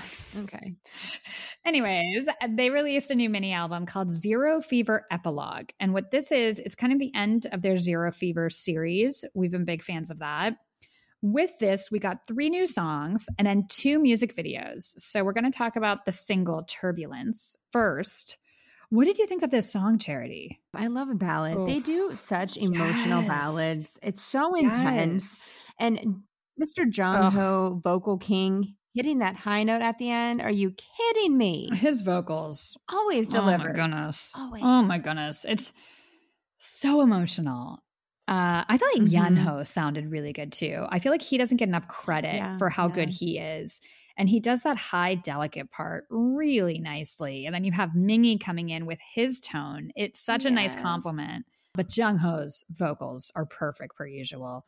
Okay. Anyways, they released a new mini album called Zero Fever Epilogue. And what this is, it's kind of the end of their Zero Fever series. We've been big fans of that. With this, we got three new songs and then two music videos. So we're going to talk about the single Turbulence first. What did you think of this song, Charity? I love a ballad. They do such emotional Yes. ballads. It's so intense. And Mr. Jung Ugh. Ho, vocal king, hitting that high note at the end. Are you kidding me? His vocals. Always deliver. Oh my goodness. Always. Oh my goodness. It's so emotional. Uh, I thought Mhm. Yunho sounded really good too. I feel like he doesn't get enough credit Yeah, for how yeah. good he is. And he does that high, delicate part really nicely. And then you have Mingi coming in with his tone. It's such a nice compliment. But Jongho's vocals are perfect per usual.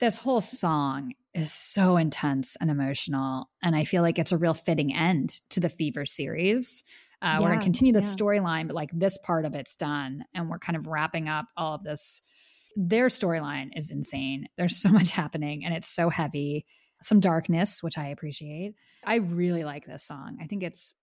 This whole song is so intense and emotional. And I feel like it's a real fitting end to the Fever series. Uh, we're going to continue the yeah. storyline, but like this part of it's done. And we're kind of wrapping up all of this. Their storyline is insane. There's so much happening and it's so heavy. Some darkness, which I appreciate. I really like this song. I think it's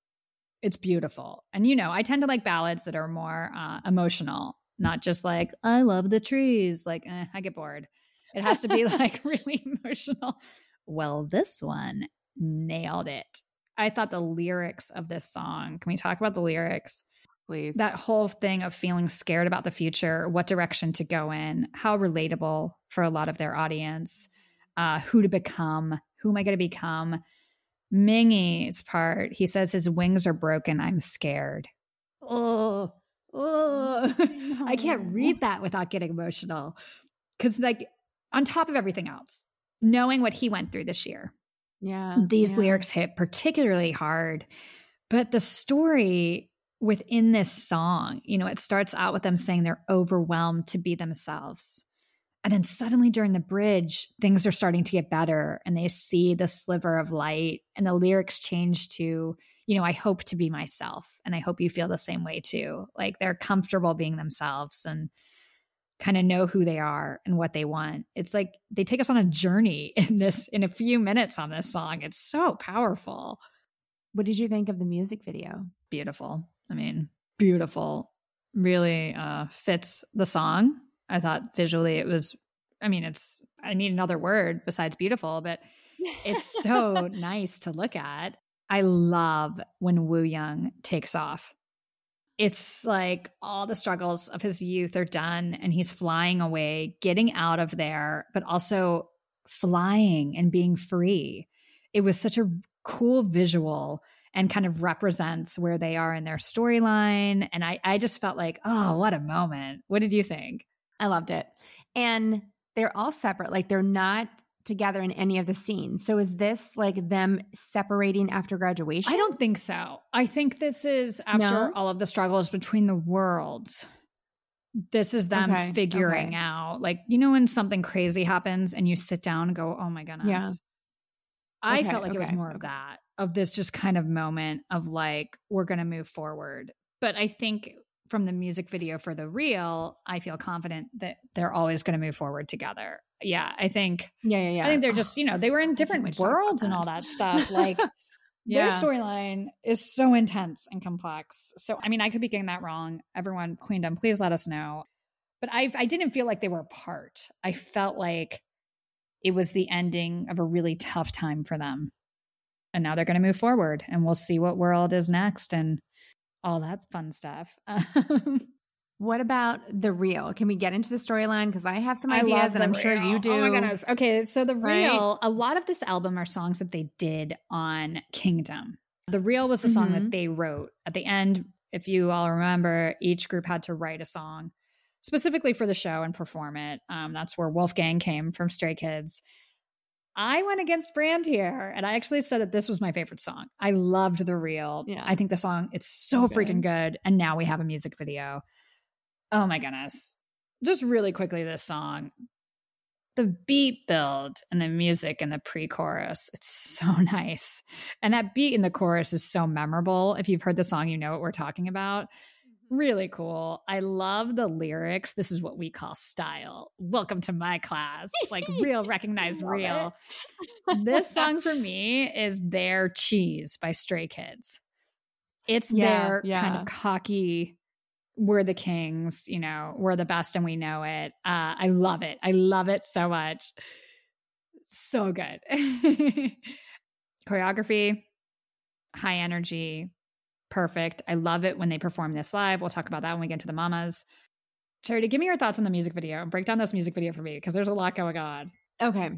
it's beautiful. And you know, I tend to like ballads that are more uh, emotional, not just like I love the trees. Like eh, I get bored. It has to be like really emotional. Well, this one nailed it. I thought the lyrics of this song. Can we talk about the lyrics? Please. That whole thing of feeling scared about the future, what direction to go in, how relatable for a lot of their audience, uh, who to become, who am I going to become? Mingi's part, he says his wings are broken. I'm scared. Oh, oh. I can't read that without getting emotional. Because, like, on top of everything else, knowing what he went through this year. Yeah. These yeah. lyrics hit particularly hard, but the story within this song, you know, it starts out with them saying they're overwhelmed to be themselves. And then suddenly during the bridge, things are starting to get better and they see the sliver of light and the lyrics change to, you know, I hope to be myself. And I hope you feel the same way too. Like they're comfortable being themselves and kind of know who they are and what they want. It's like they take us on a journey in this, in a few minutes on this song. It's so powerful. What did you think of the music video? Beautiful. I mean, beautiful. Really uh, fits the song. I thought visually it was, I mean, it's, I need another word besides beautiful, but it's so nice to look at. I love when Woo Young takes off. It's like all the struggles of his youth are done and he's flying away, getting out of there, but also flying and being free. It was such a cool visual and kind of represents where they are in their storyline. And I, I just felt like, oh, what a moment. What did you think? I loved it. And they're all separate. Like they're not together in any of the scenes. So is this like them separating after graduation? I don't think so. I think this is after No? all of the struggles between the worlds. This is them Okay, figuring okay. out, like, you know, when something crazy happens and you sit down and go, oh my goodness. Yeah. I Okay, felt like it was more of that, of this just kind of moment of like, we're going to move forward. But I think from the music video for the real, I feel confident that they're always going to move forward together. Yeah. I think, Yeah, yeah, yeah. I think they're just, you know, they were in different to talk about worlds and all that stuff. Like, Yeah. their storyline is so intense and complex. So, I mean, I could be getting that wrong. Everyone, Queendom, please let us know. But I, I didn't feel like they were apart. I felt like it was the ending of a really tough time for them. And now they're going to move forward and we'll see what world is next and all that fun stuff. What about the real? Can we get into the storyline? Because I have some ideas, and I'm sure you do. Oh my goodness. Okay, so the Right? real, a lot of this album are songs that they did on Kingdom. The real was the song Mhm. that they wrote at the end. If you all remember, each group had to write a song specifically for the show and perform it. Um, that's where Wolfgang came from Stray Kids. I went against brand here, and I actually said that this was my favorite song. I loved the real. Yeah. I think the song it's so Okay. freaking good, and now we have a music video. Oh my goodness! Just really quickly, this song, the beat build and the music and the pre-chorus, it's so nice, and that beat in the chorus is so memorable. If you've heard the song, you know what we're talking about. Really cool. I love the lyrics. This is what we call style. Welcome to my class. Like real, recognize real. this song for me is their cheese by Stray Kids. It's Yeah, their kind of cocky, we're the kings, you know, we're the best and we know it. Uh, I love it. I love it so much. So good. Choreography, high energy, perfect. I love it when they perform this live. We'll talk about that when we get to the mamas. Charity, give me your thoughts on the music video. Break down this music video for me because there's a lot going on. Okay.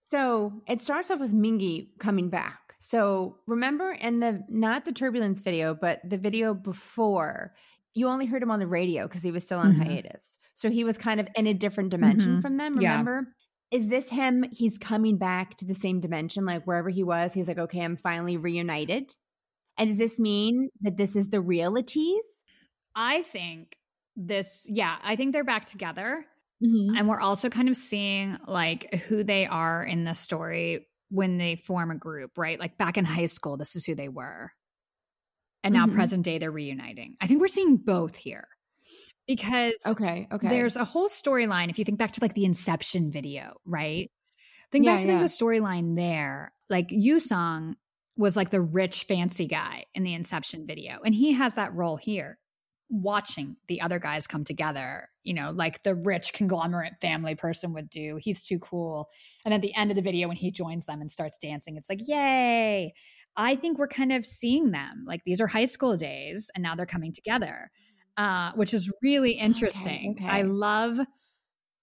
So it starts off with Mingi coming back. So remember in the not the turbulence video, but the video before, you only heard him on the radio because he was still on Mhm. hiatus. So he was kind of in a different dimension Mhm. from them. Yeah. Remember? Is this him? He's coming back to the same dimension, like wherever he was. He's like, okay, I'm finally reunited. And does this mean that this is the realities? I think this, yeah, I think they're back together. Mm-hmm. And we're also kind of seeing like who they are in the story when they form a group, right? Like back in high school, this is who they were. And now Mhm. present day, they're reuniting. I think we're seeing both here because Okay. Okay. there's a whole storyline. If you think back to like the Inception video, right? Think Yeah, back to yeah. the storyline there. Like Yeosang was like the rich, fancy guy in the Inception video, and he has that role here, watching the other guys come together. You know, like the rich conglomerate family person would do. He's too cool. And at the end of the video, when he joins them and starts dancing, it's like, yay! I think we're kind of seeing them. Like these are high school days, and now they're coming together uh, which is really interesting. okay. I love,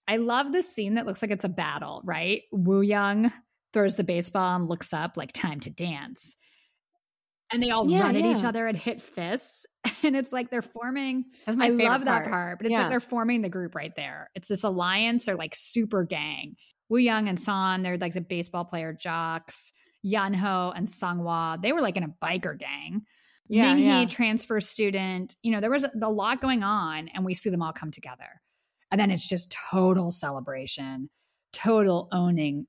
I love this scene that looks like it's a battle. Right, Woo Young throws the baseball and looks up like time to dance, and they all Yeah, run at each other and hit fists, and it's like they're forming. I love that part. part, but it's Yeah. like they're forming the group right there. It's this alliance or like super gang Woo Young and San, they're like the baseball player jocks. Yunho and Seonghwa, they were like in a biker gang. Yeah, Mingi, yeah. transfer student. You know, there was a, a lot going on, and we see them all come together. And then it's just total celebration, total owning.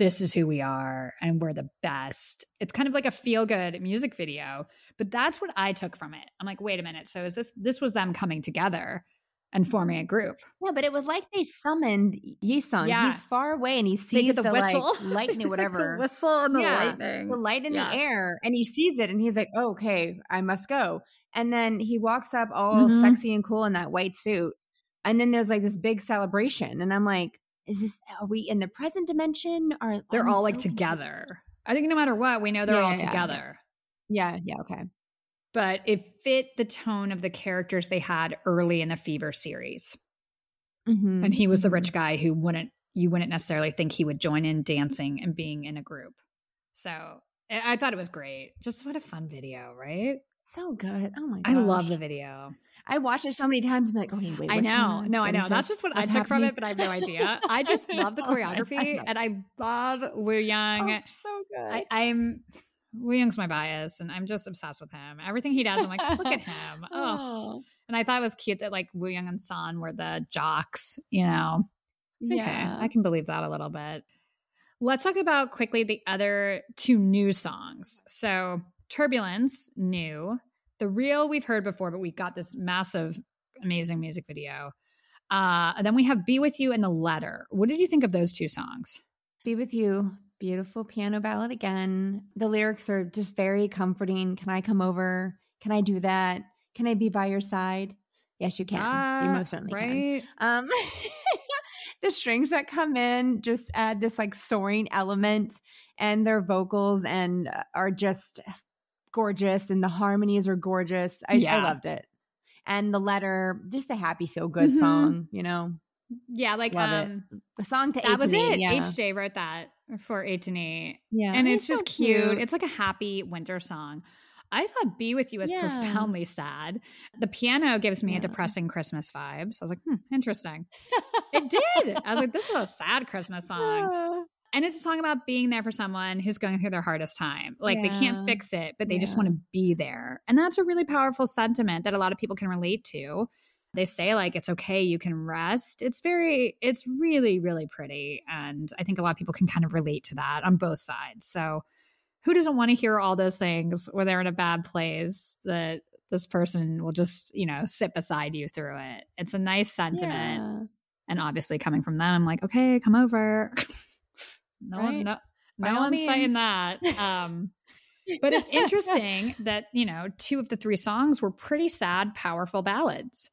This is who we are, and we're the best. It's kind of like a feel good music video, but that's what I took from it. I'm like, wait a minute. So is this this was them coming together and forming a group? Yeah, but it was like they summoned Yeosang. Yeah. He's far away and he sees the, the, whistle, like lightning, whatever. the whistle and the Yeah, lightning, the light in Yeah. the air and he sees it and he's like oh, okay i must go and then he walks up all Mhm. sexy and cool in that white suit and then there's like this big celebration and i'm like is this are we in the present dimension or They're all like so together. confused. I think no matter what, we know they're Yeah, all yeah, yeah. together. yeah yeah okay But it fit the tone of the characters they had early in the Fever series. Mhm. And he was the Mhm. rich guy who wouldn't you wouldn't necessarily think he would join in dancing and being in a group. So I thought it was great. Just what a fun video, right? so good oh my god. I love the video. I watched it so many times i'm like okay wait I know. No, I know. That's this? just what I What's took from it, but I have no idea. I just love the Oh, I- I choreography and I love Wooyoung. Oh, so good I, I'm Wooyoung's my bias, and I'm just obsessed with him. Everything he does, I'm like, look at him. Oh. And I thought it was cute that like Wooyoung and San were the jocks, you know. Okay, yeah I can believe that a little bit. Let's talk about quickly the other two new songs. So Turbulence, new. The real we've heard before, but we got this massive, amazing music video. Uh, and then we have Be With You and The Letter. What did you think of those two songs? Be with you. Beautiful piano ballad again. The lyrics are just very comforting. Can I come over? Can I do that? Can I be by your side? Yes, you can. you Ah, most certainly right? can. Um, the strings that come in just add this like soaring element, and their vocals and uh, are just gorgeous, and the harmonies are gorgeous. I, Yeah. I loved it. And the letter, just a happy feel good Mhm. song. You know, Yeah, like Love it. um, a song to that was it. Yeah, HJ wrote that for eight. yeah, and it's so just cute. It's like a happy winter song. I thought "Be with You" was Yeah. profoundly sad. The piano gives me a depressing Christmas vibe. So I was like, hmm, interesting. it did. I was like, this is a sad Christmas song, Yeah. And it's a song about being there for someone who's going through their hardest time. Like they can't fix it, but they just want to be there, and that's a really powerful sentiment that a lot of people can relate to. They say like it's okay, you can rest. It's very, it's really, really pretty, and I think a lot of people can kind of relate to that on both sides. So who doesn't want to hear all those things when they're in a bad place that this person will just you know sit beside you through it it's a nice sentiment Yeah. and obviously coming from them I'm like okay come over no one no, no one's fighting that um but it's interesting that you know two of the three songs were pretty sad powerful ballads.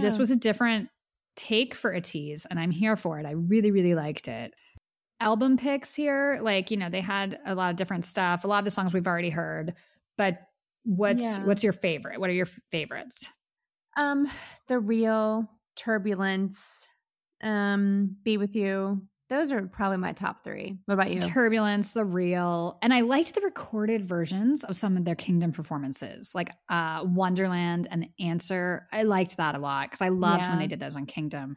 This was a different take for ATEEZ and i'm here for it. I really really liked it. Album picks here like you know they had a lot of different stuff a lot of the songs we've already heard but what's Yeah. what's your favorite? What are your favorites? Um the real turbulence um be with you those are probably my top three. What about you? Turbulence the real and i liked the recorded versions of some of their kingdom performances like uh wonderland and answer. I liked that a lot because i loved when they did those on kingdom.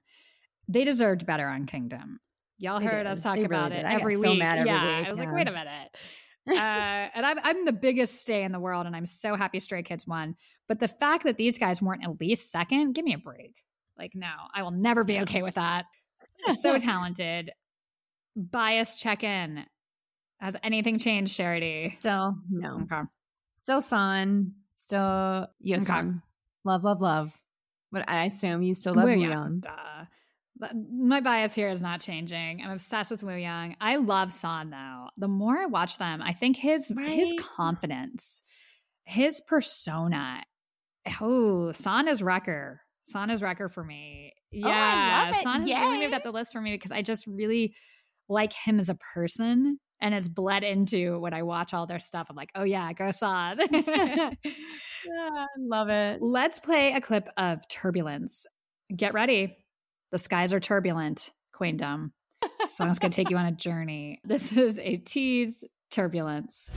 They deserved better on kingdom. Y'all They heard did. us talk They about did. it every so week. mad every yeah week, i was like wait a minute. Uh, and I'm, I'm the biggest stay in the world and i'm so happy stray kids won. But the fact that these guys weren't at least second give me a break. Like no i will never be okay with that so talented bias check in has anything changed charity still no okay still son still Yeosang. love love love but i assume you still love Woo Young, My bias here is not changing. I'm obsessed with Woo Young. I love San though. The more I watch them, I think his his confidence, his persona. Oh, San is wrecker. San is wrecker for me. Oh, I Yeah, love it. San has really moved up the list for me because I just really like him as a person. And it's bled into when I watch all their stuff. I'm like, oh yeah, go San. Yeah, love it Let's play a clip of Turbulence. Get ready. The skies are turbulent, Queendom. Song's gonna take you on a journey. This is ATEEZ, Turbulence.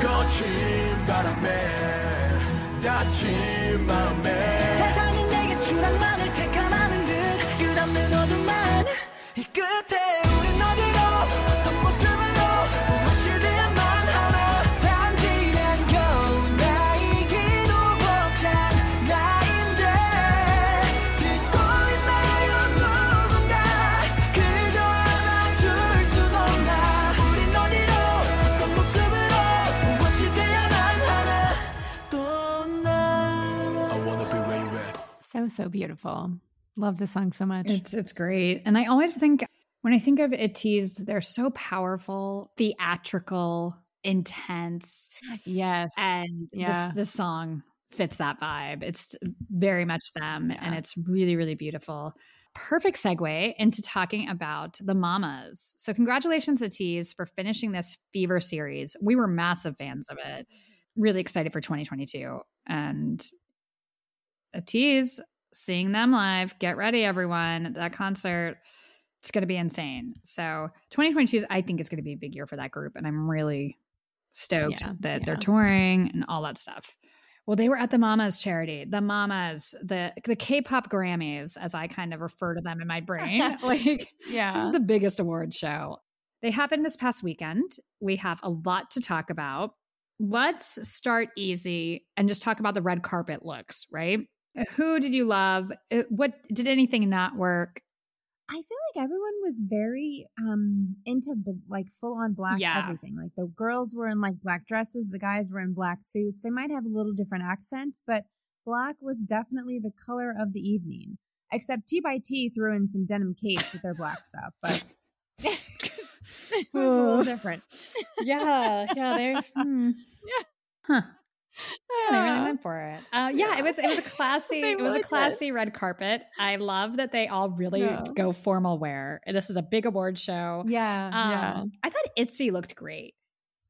거친 바람에 다친 마음 So beautiful. Love the song so much. It's it's great. And I always think when I think of ATEEZ, they're so powerful, theatrical, intense. yes. And Yeah. this this song fits that vibe. It's very much them and it's really, really beautiful. Perfect segue into talking about the mamas. So congratulations to ATEEZ for finishing this Fever series. We were massive fans of it. Really excited for 2022. And ATEEZ seeing them live. Get ready, everyone. That concert, it's going to be insane. So 2022, is, I think, is going to be a big year for that group. And I'm really stoked Yeah, that they're touring and all that stuff. Well, they were at the Mamas charity, the Mamas, the the K-pop Grammys, as I kind of refer to them in my brain. like this yeah. is the biggest award show. They happened this past weekend. We have a lot to talk about. Let's start easy and just talk about the red carpet looks, right? Who did you love? Uh, What did anything not work? I feel like everyone was very um into bl- like full on black Yeah. everything. Like the girls were in like black dresses, the guys were in black suits. They might have a little different accents, but black was definitely the color of the evening. Except T by T threw in some denim capes with their black stuff, but it was a little different. Yeah, yeah, they hmm. Yeah. Huh. Yeah, they went for it. Uh, yeah, it was it was a classy it was a classy red carpet. I love that they all really Yeah. go formal wear. This is a big award show. Yeah, yeah. Um, I thought ITZY looked great.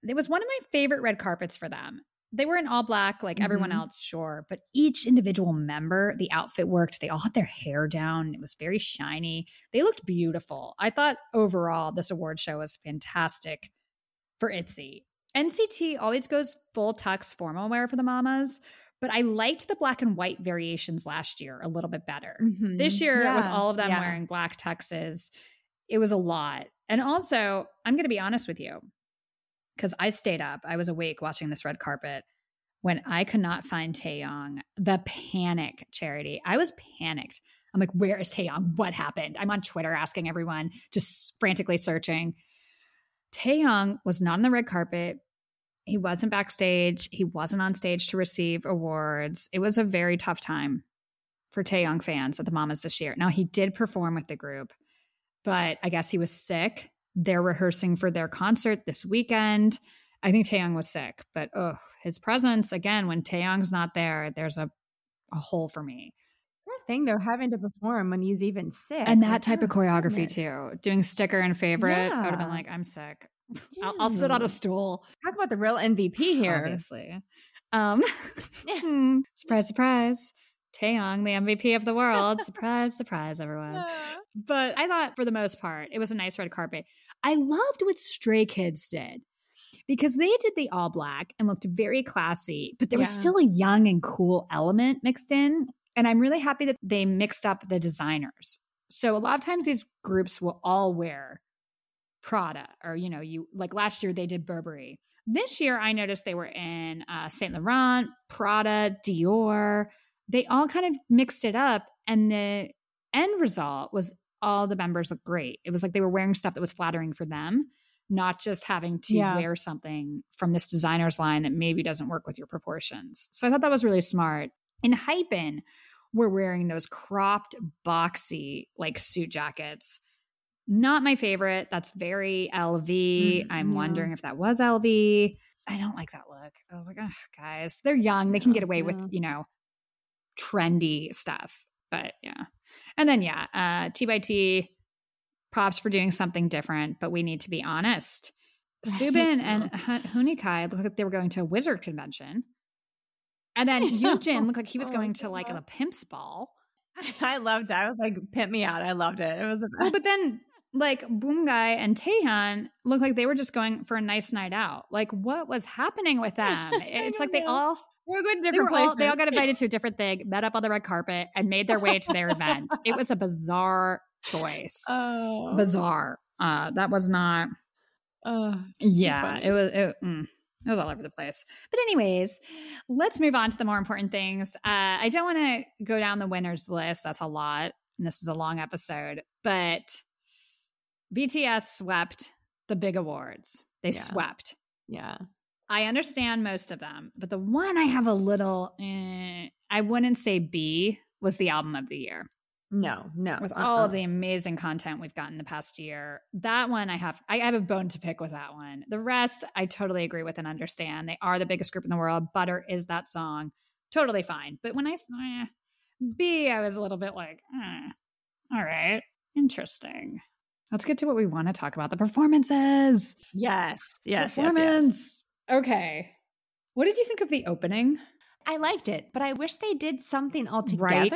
It was one of my favorite red carpets for them. They were in all black, like everyone Mhm. else, sure, but each individual member, the outfit worked. They all had their hair down. It was very shiny. They looked beautiful. I thought overall this award show was fantastic for ITZY. NCT always goes full tux formal wear for the mamas, but I liked the black and white variations last year a little bit better. Mhm. This year, with all of them yeah. wearing black tuxes, it was a lot. And also, I'm going to be honest with you because I stayed up. I was awake watching this red carpet when I could not find Taeyong, the panic charity. I was panicked. I'm like, where is Taeyong? What happened? I'm on Twitter asking everyone, just frantically searching. Taeyong was not on the red carpet. He wasn't backstage. He wasn't on stage to receive awards. It was a very tough time for Taeyong fans at the Mamas this year. Now he did perform with the group, but I guess he was sick. They're rehearsing for their concert this weekend. I think Taeyong was sick, but oh, his presence again when Taeyong's not there, there's a a hole for me. Poor thing though, having to perform when he's even sick. And that Like, type of oh, choreography goodness. too. Doing sticker and favorite, I would have been like, I'm sick. I'll, I'll sit on a stool. Talk about the real MVP here. Obviously. Um, surprise, surprise. Taeyong, the MVP of the world. surprise, surprise, everyone. But I thought for the most part, it was a nice red carpet. I loved what Stray Kids did because they did the all black and looked very classy, but there was still a young and cool element mixed in. And I'm really happy that they mixed up the designers. So a lot of times these groups will all wear Prada or, you know, you like last year they did Burberry. This year I noticed they were in uh, Saint Laurent, Prada, Dior. They all kind of mixed it up. And the end result was all the members looked great. It was like they were wearing stuff that was flattering for them, not just having to Yeah. wear something from this designer's line that maybe doesn't work with your proportions. So I thought that was really smart. Enhypen, we're wearing those cropped, boxy, like suit jackets. Not my favorite. That's very LV. Mm, I'm yeah. wondering if that was LV. I don't like that look. I was like, oh, guys, they're young. They can get away with, you know, trendy stuff. But yeah. And then, yeah, uh, T by T, props for doing something different, but we need to be honest. Soobin and Hu- Hueningkai looked like they were going to a wizard convention. And then Yeonjun looked like he was Oh, going to like a pimp's ball. I loved it. I was like, pimp me out. I loved it. It was the Well, but then like Beomgyu and Taehyun looked like they were just going for a nice night out. Like what was happening with them? It's like they all They were going to They, different were all, places. they all got invited to a different thing, met up on the red carpet, and made their way to their event. It was a bizarre choice. oh, bizarre. Uh, that was not. Oh, Yeah, it was. It, mm, it was all over the place. But anyways, let's move on to the more important things. Uh, I don't want to go down the winners list. That's a lot. And this is a long episode, but BTS swept the big awards. They Yeah. swept. yeah. I understand most of them, but the one I have a little, eh, I wouldn't say BE was the album of the year No, no. with uh-uh. all of the amazing content we've gotten the past year. That one I have I have a bone to pick with that one. The rest I totally agree with and understand. They are the biggest group in the world. Butter is that song. Totally fine. But when I s- eh, BE, I was a little bit like, eh, all right, interesting. Let's get to what we want to talk about. The performances. Yes, yes, yes, yes. Performance. Okay. What did you think of the opening? I liked it, but I wish they did something all together. Right.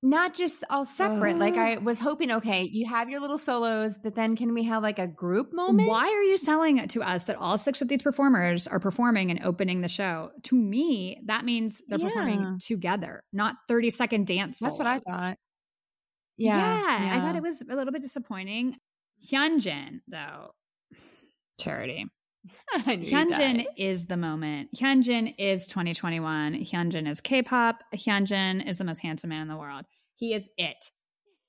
Not just all separate. like uh-huh. I was hoping, okay, you have your little solos, but then can we have like a group moment? Why are you selling it to us that all six of these performers are performing and opening the show? To me, that means they're Yeah. performing together, not 30 second dance. That's what I solos. thought. Yeah, Yeah, I thought it was a little bit disappointing. Hyunjin, though, charity. I knew you'd Hyunjin is the moment. Hyunjin is 2021. Hyunjin is K-pop. Hyunjin is the most handsome man in the world. He is it.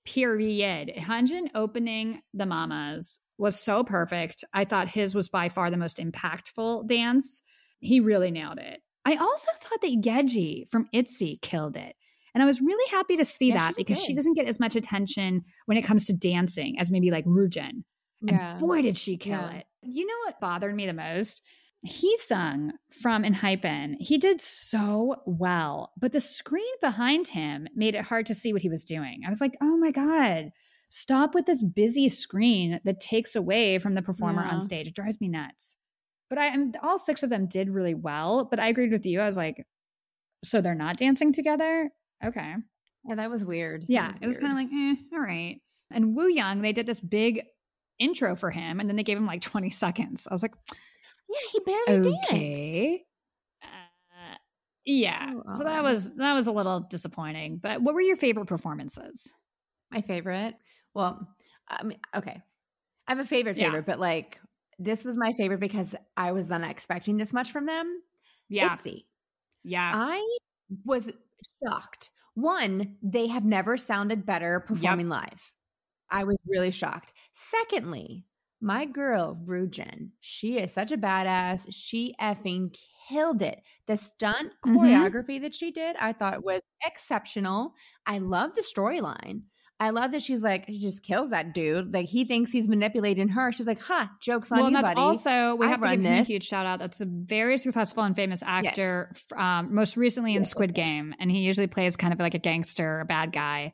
Period. Hyunjin opening the Mamas was so perfect. I thought his was by far the most impactful dance. He really nailed it. I also thought that Yeji from ITZY killed it. And I was really happy to see Yeah, that she did because she doesn't get as much attention when it comes to dancing as maybe like Ryujin. Yeah. And boy, did she kill Yeah. it. You know what bothered me the most? Heeseung from Enhypen. He did so well, but the screen behind him made it hard to see what he was doing. I was like, oh my God, stop with this busy screen that takes away from the performer Yeah. on stage. It drives me nuts. But I am all six of them did really well. But I agreed with you. I was like, so they're not dancing together? Okay. Yeah, that was weird. Yeah, it was kind of like, eh, all right. And Wooyoung, they did this big intro for him, and then they gave him like 20 seconds. I was like, yeah, he barely danced. okay. Uh, yeah. So So, that was that was a little disappointing. But what were your favorite performances? My favorite. Well, I mean, okay. I have a favorite Yeah. favorite, but like this was my favorite because I was not expecting this much from them. Yeah. Itzy. yeah. I was shocked. One, they have never sounded better performing live. I was really shocked. Secondly, my girl, Ryujin, she is such a badass. She effing killed it. The stunt Mhm. choreography that she did, I thought was exceptional. I love the storyline. I love that she's like, she just kills that dude. Like he thinks he's manipulating her. She's like, huh, joke's on well, and you, that's buddy. also we I have to give him a huge shout out. That's a very successful and famous actor. f- Um, most recently in Yes, Squid yes. Game, and he usually plays kind of like a gangster, a bad guy.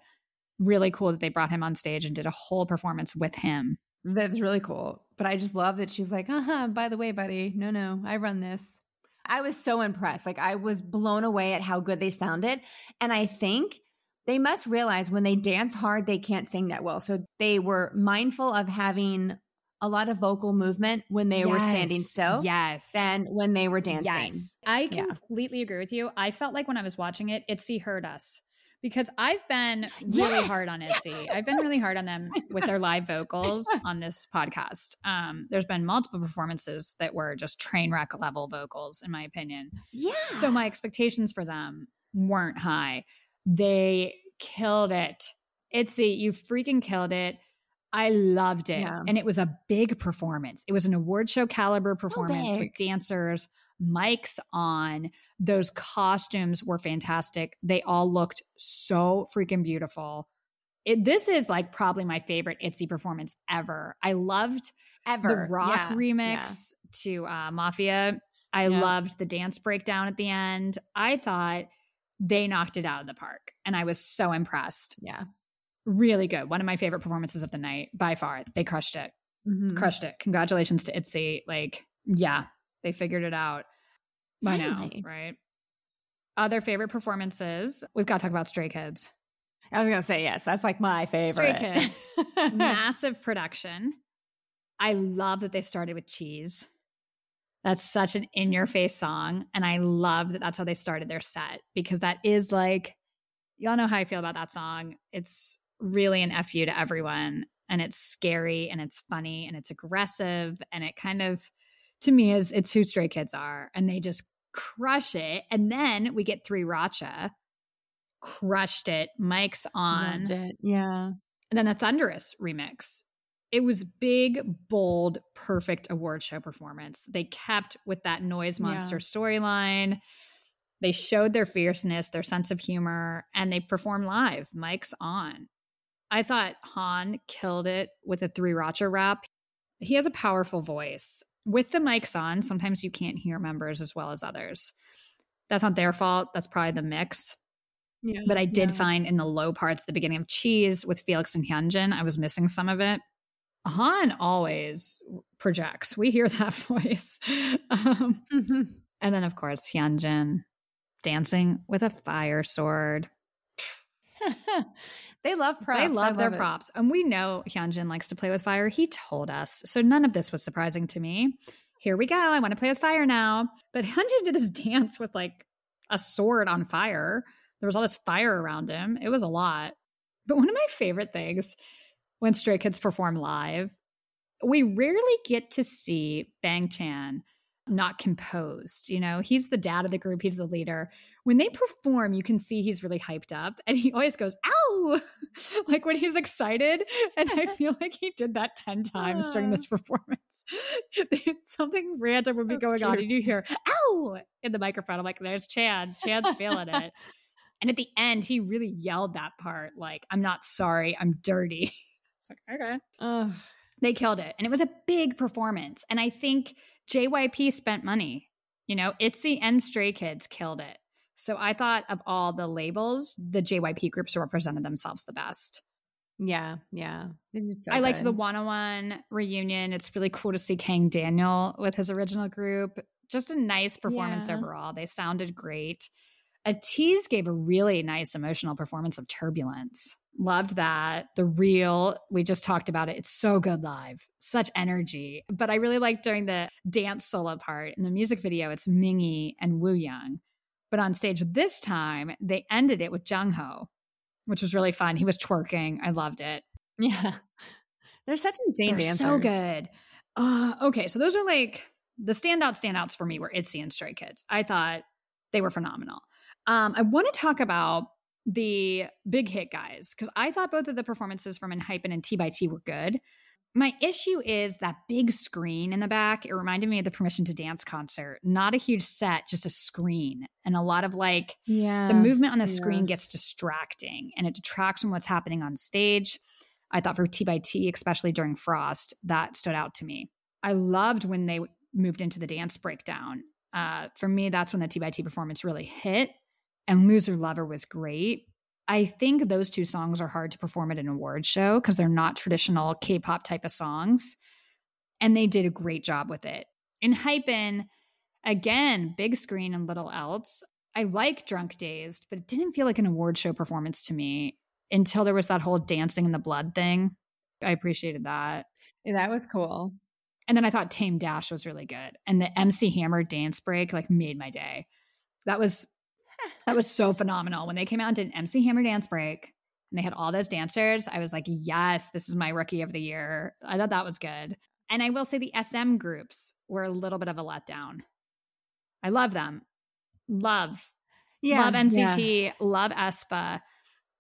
Really cool that they brought him on stage and did a whole performance with him. That's really cool. But I just love that she's like, uh-huh, by the way, buddy, no, no, I run this. I was so impressed. Like I was blown away at how good they sounded. And I think they must realize when they dance hard, they can't sing that well. So they were mindful of having a lot of vocal movement when they were standing still Yes. than when they were dancing. Yes. I Yeah. completely agree with you. I felt like when I was watching it, Itzy heard us because I've been really Yes. hard on Itzy. I've been really hard on them with their live vocals on this podcast. Um, there's been multiple performances that were just train wreck level vocals, in my opinion. Yeah. So my expectations for them weren't high. They killed it. Itzy, you freaking killed it. I loved it. Yeah. And it was a big performance. It was an award show caliber performance with dancers, mics on. Those costumes were fantastic. They all looked so freaking beautiful. It, this is like probably my favorite Itzy performance ever. I loved ever. the rock Yeah. remix to uh, Mafia. I Yeah. loved the dance breakdown at the end. I thought they knocked it out of the park, and I was so impressed. Yeah. Really good. One of my favorite performances of the night by far. They crushed it. Mhm. Crushed it. Congratulations to Itzy. Like, yeah, they figured it out by Finally. now, right? Other favorite performances. We've got to talk about Stray Kids. I was gonna say yes. That's like my favorite. Stray Kids. Massive production. I love that they started with cheese. That's such an in your face song. And I love that that's how they started their set because that is like, y'all know how I feel about that song. It's really an FU to everyone. And it's scary and it's funny and it's aggressive. And it kind of, to me, is it's who Stray Kids are. And they just crush it. And then we get 3RACHA, crushed it. Mics on. It. Yeah. And then a Thunderous remix it was big, bold, perfect award show performance. They kept with that noise monster yeah. storyline. They showed their fierceness, their sense of humor, and they performed live. Mics on. I thought Han killed it with a 3RACHA rap. He has a powerful voice. With the mics on, sometimes you can't hear members as well as others. That's not their fault. That's probably the mix. Yeah, but I did yeah. find in the low parts, the beginning of Cheese with Felix and Hyunjin, I was missing some of it. Han always projects. We hear that voice. Um, mm-hmm. And then, of course, Hyunjin dancing with a fire sword. they love props. They love, love their it. props. And we know Hyunjin likes to play with fire. He told us. So none of this was surprising to me. Here we go. I want to play with fire now. But Hyunjin did this dance with like a sword on fire. There was all this fire around him. It was a lot. But one of my favorite things when Stray Kids perform live, we rarely get to see Bang Chan not composed. You know, he's the dad of the group, he's the leader. When they perform, you can see he's really hyped up and he always goes, ow, like when he's excited. And I feel like he did that 10 times during this performance. Something random so would be going cute. on and you hear, ow, in the microphone. I'm like, there's Chan. Chan's feeling it. And at the end, he really yelled that part like, I'm not sorry, I'm dirty. It's like, okay. They killed it. And it was a big performance. And I think JYP spent money. You know, ITZY and Stray Kids killed it. So I thought of all the labels, the JYP groups represented themselves the best. Yeah, yeah. So I liked the 101 reunion. It's really cool to see Kang Daniel with his original group. Just a nice performance yeah. overall. They sounded great. ATEEZ gave a really nice emotional performance of Turbulence. Loved that. The real, we just talked about it. It's so good live, such energy. But I really liked during the dance solo part in the music video, it's Mingi and Wooyoung. But on stage this time, they ended it with Jongho, which was really fun. He was twerking. I loved it. Yeah. They're such insane They're dancers. So good. Uh, okay, so those are like the standout standouts for me were ITZY and Stray Kids. I thought they were phenomenal. Um, I want to talk about the big hit guys because I thought both of the performances from Enhypen and T by T were good. My issue is that big screen in the back. It reminded me of the Permission to Dance concert. Not a huge set, just a screen. And a lot of like, yeah, the movement on the yeah. screen gets distracting and it detracts from what's happening on stage. I thought for T by T, especially during Frost, that stood out to me. I loved when they moved into the dance breakdown. Uh, for me, that's when the T by T performance really hit and Loser Lover was great. I think those two songs are hard to perform at an award show because they're not traditional K pop type of songs. And they did a great job with it. Enhypen, again, big screen and little else. I like Drunk Dazed, but it didn't feel like an award show performance to me until there was that whole dancing in the blood thing. I appreciated that. Yeah, that was cool. And then I thought Tamed-Dashed was really good. And the MC Hammer dance break like made my day. That was that was so phenomenal. When they came out and did an MC Hammer dance break and they had all those dancers, I was like, yes, this is my rookie of the year. I thought that was good. And I will say the SM groups were a little bit of a letdown. I love them. Love. Yeah. Love NCT, yeah. love aespa.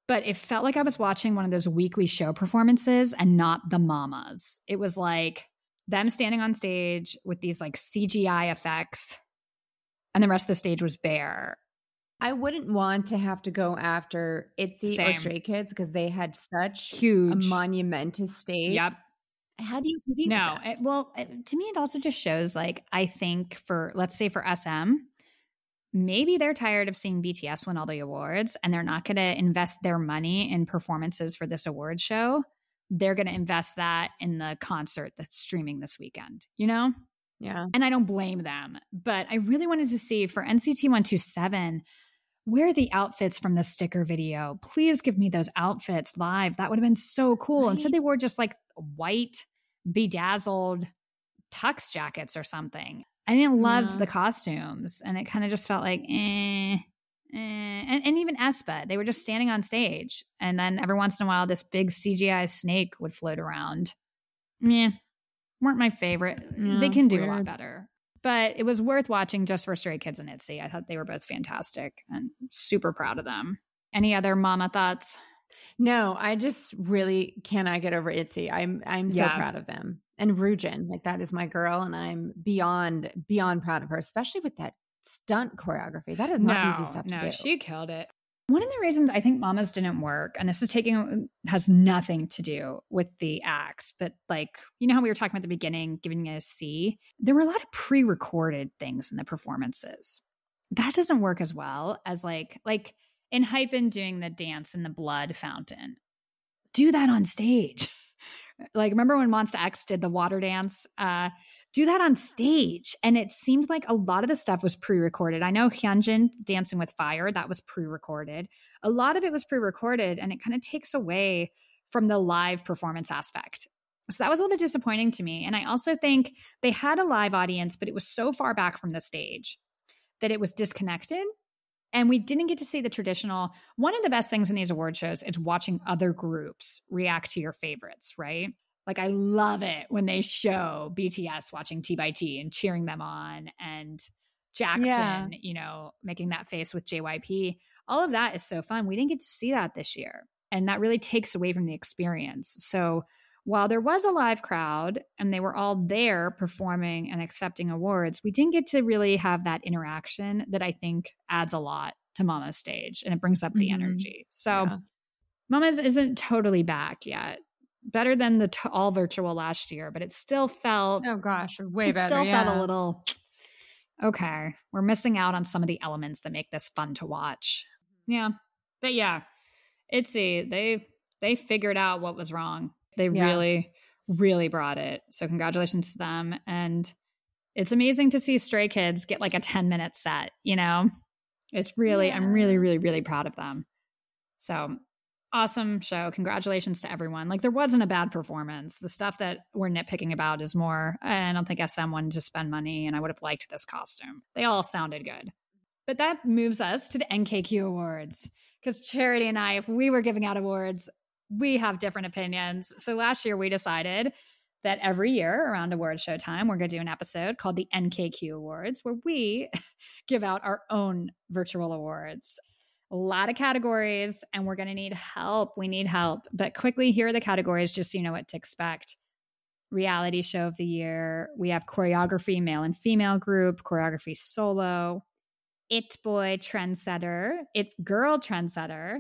But it felt like I was watching one of those weekly show performances and not the mamas. It was like them standing on stage with these like CGI effects, and the rest of the stage was bare. I wouldn't want to have to go after ITZY Same. or Stray Kids because they had such huge, a monumentous stage. Yep. How do you compete? No, it, well, it, to me, it also just shows like I think for let's say for SM, maybe they're tired of seeing BTS win all the awards and they're not going to invest their money in performances for this award show. They're going to invest that in the concert that's streaming this weekend. You know? Yeah. And I don't blame them, but I really wanted to see for NCT 127 where are the outfits from the sticker video? Please give me those outfits live. That would have been so cool. Right. Instead, they wore just like white, bedazzled tux jackets or something. I didn't love yeah. the costumes, and it kind of just felt like, eh, eh. And, and even aespa, they were just standing on stage, and then every once in a while, this big CGI snake would float around. Yeah, weren't my favorite. Yeah, they can do weird. a lot better, but it was worth watching just for Stray Kids and Itzy. I thought they were both fantastic, and super proud of them. Any other mama thoughts? No, I just really cannot get over Itzy. I'm I'm so yeah. proud of them and Ryujin, like that is my girl, and I'm beyond beyond proud of her, especially with that stunt choreography. That is not no, easy stuff no, to do. She killed it. One of the reasons I think Mamas didn't work, and this is taking has nothing to do with the acts, but like you know how we were talking about the beginning, giving it a C. There were a lot of pre-recorded things in the performances. That doesn't work as well as like like Enhypen doing the dance in the blood fountain. Do that on stage. Like, remember when Monsta X did the water dance? Uh, do that on stage. And it seemed like a lot of the stuff was pre recorded. I know Hyunjin Dancing with Fire, that was pre recorded. A lot of it was pre recorded, and it kind of takes away from the live performance aspect. So that was a little bit disappointing to me. And I also think they had a live audience, but it was so far back from the stage that it was disconnected and we didn't get to see the traditional. One of the best things in these award shows is watching other groups react to your favorites, right? Like I love it when they show BTS watching T by T and cheering them on and Jackson, yeah. you know, making that face with JYP. All of that is so fun. We didn't get to see that this year. And that really takes away from the experience. So while there was a live crowd and they were all there performing and accepting awards, we didn't get to really have that interaction that I think adds a lot to Mama's stage and it brings up the mm-hmm. energy. So yeah. Mama's isn't totally back yet. Better than the t- all virtual last year, but it still felt oh gosh, way it better. Still yeah. felt a little okay. We're missing out on some of the elements that make this fun to watch. Yeah, but yeah, Itzy they they figured out what was wrong they yeah. really, really brought it. So congratulations to them. And it's amazing to see Stray Kids get like a 10 minute set, you know? It's really, yeah. I'm really, really, really proud of them. So awesome show. Congratulations to everyone. Like there wasn't a bad performance. The stuff that we're nitpicking about is more, I don't think SM wanted to spend money and I would have liked this costume. They all sounded good. But that moves us to the NKQ Awards. Because Charity and I, if we were giving out awards, we have different opinions. So last year we decided that every year around award show time, we're going to do an episode called the NKQ Awards, where we give out our own virtual awards. A lot of categories, and we're going to need help. We need help. But quickly, here are the categories just so you know what to expect. Reality show of the year. We have choreography, male and female group, choreography solo, it boy trendsetter, it girl trendsetter,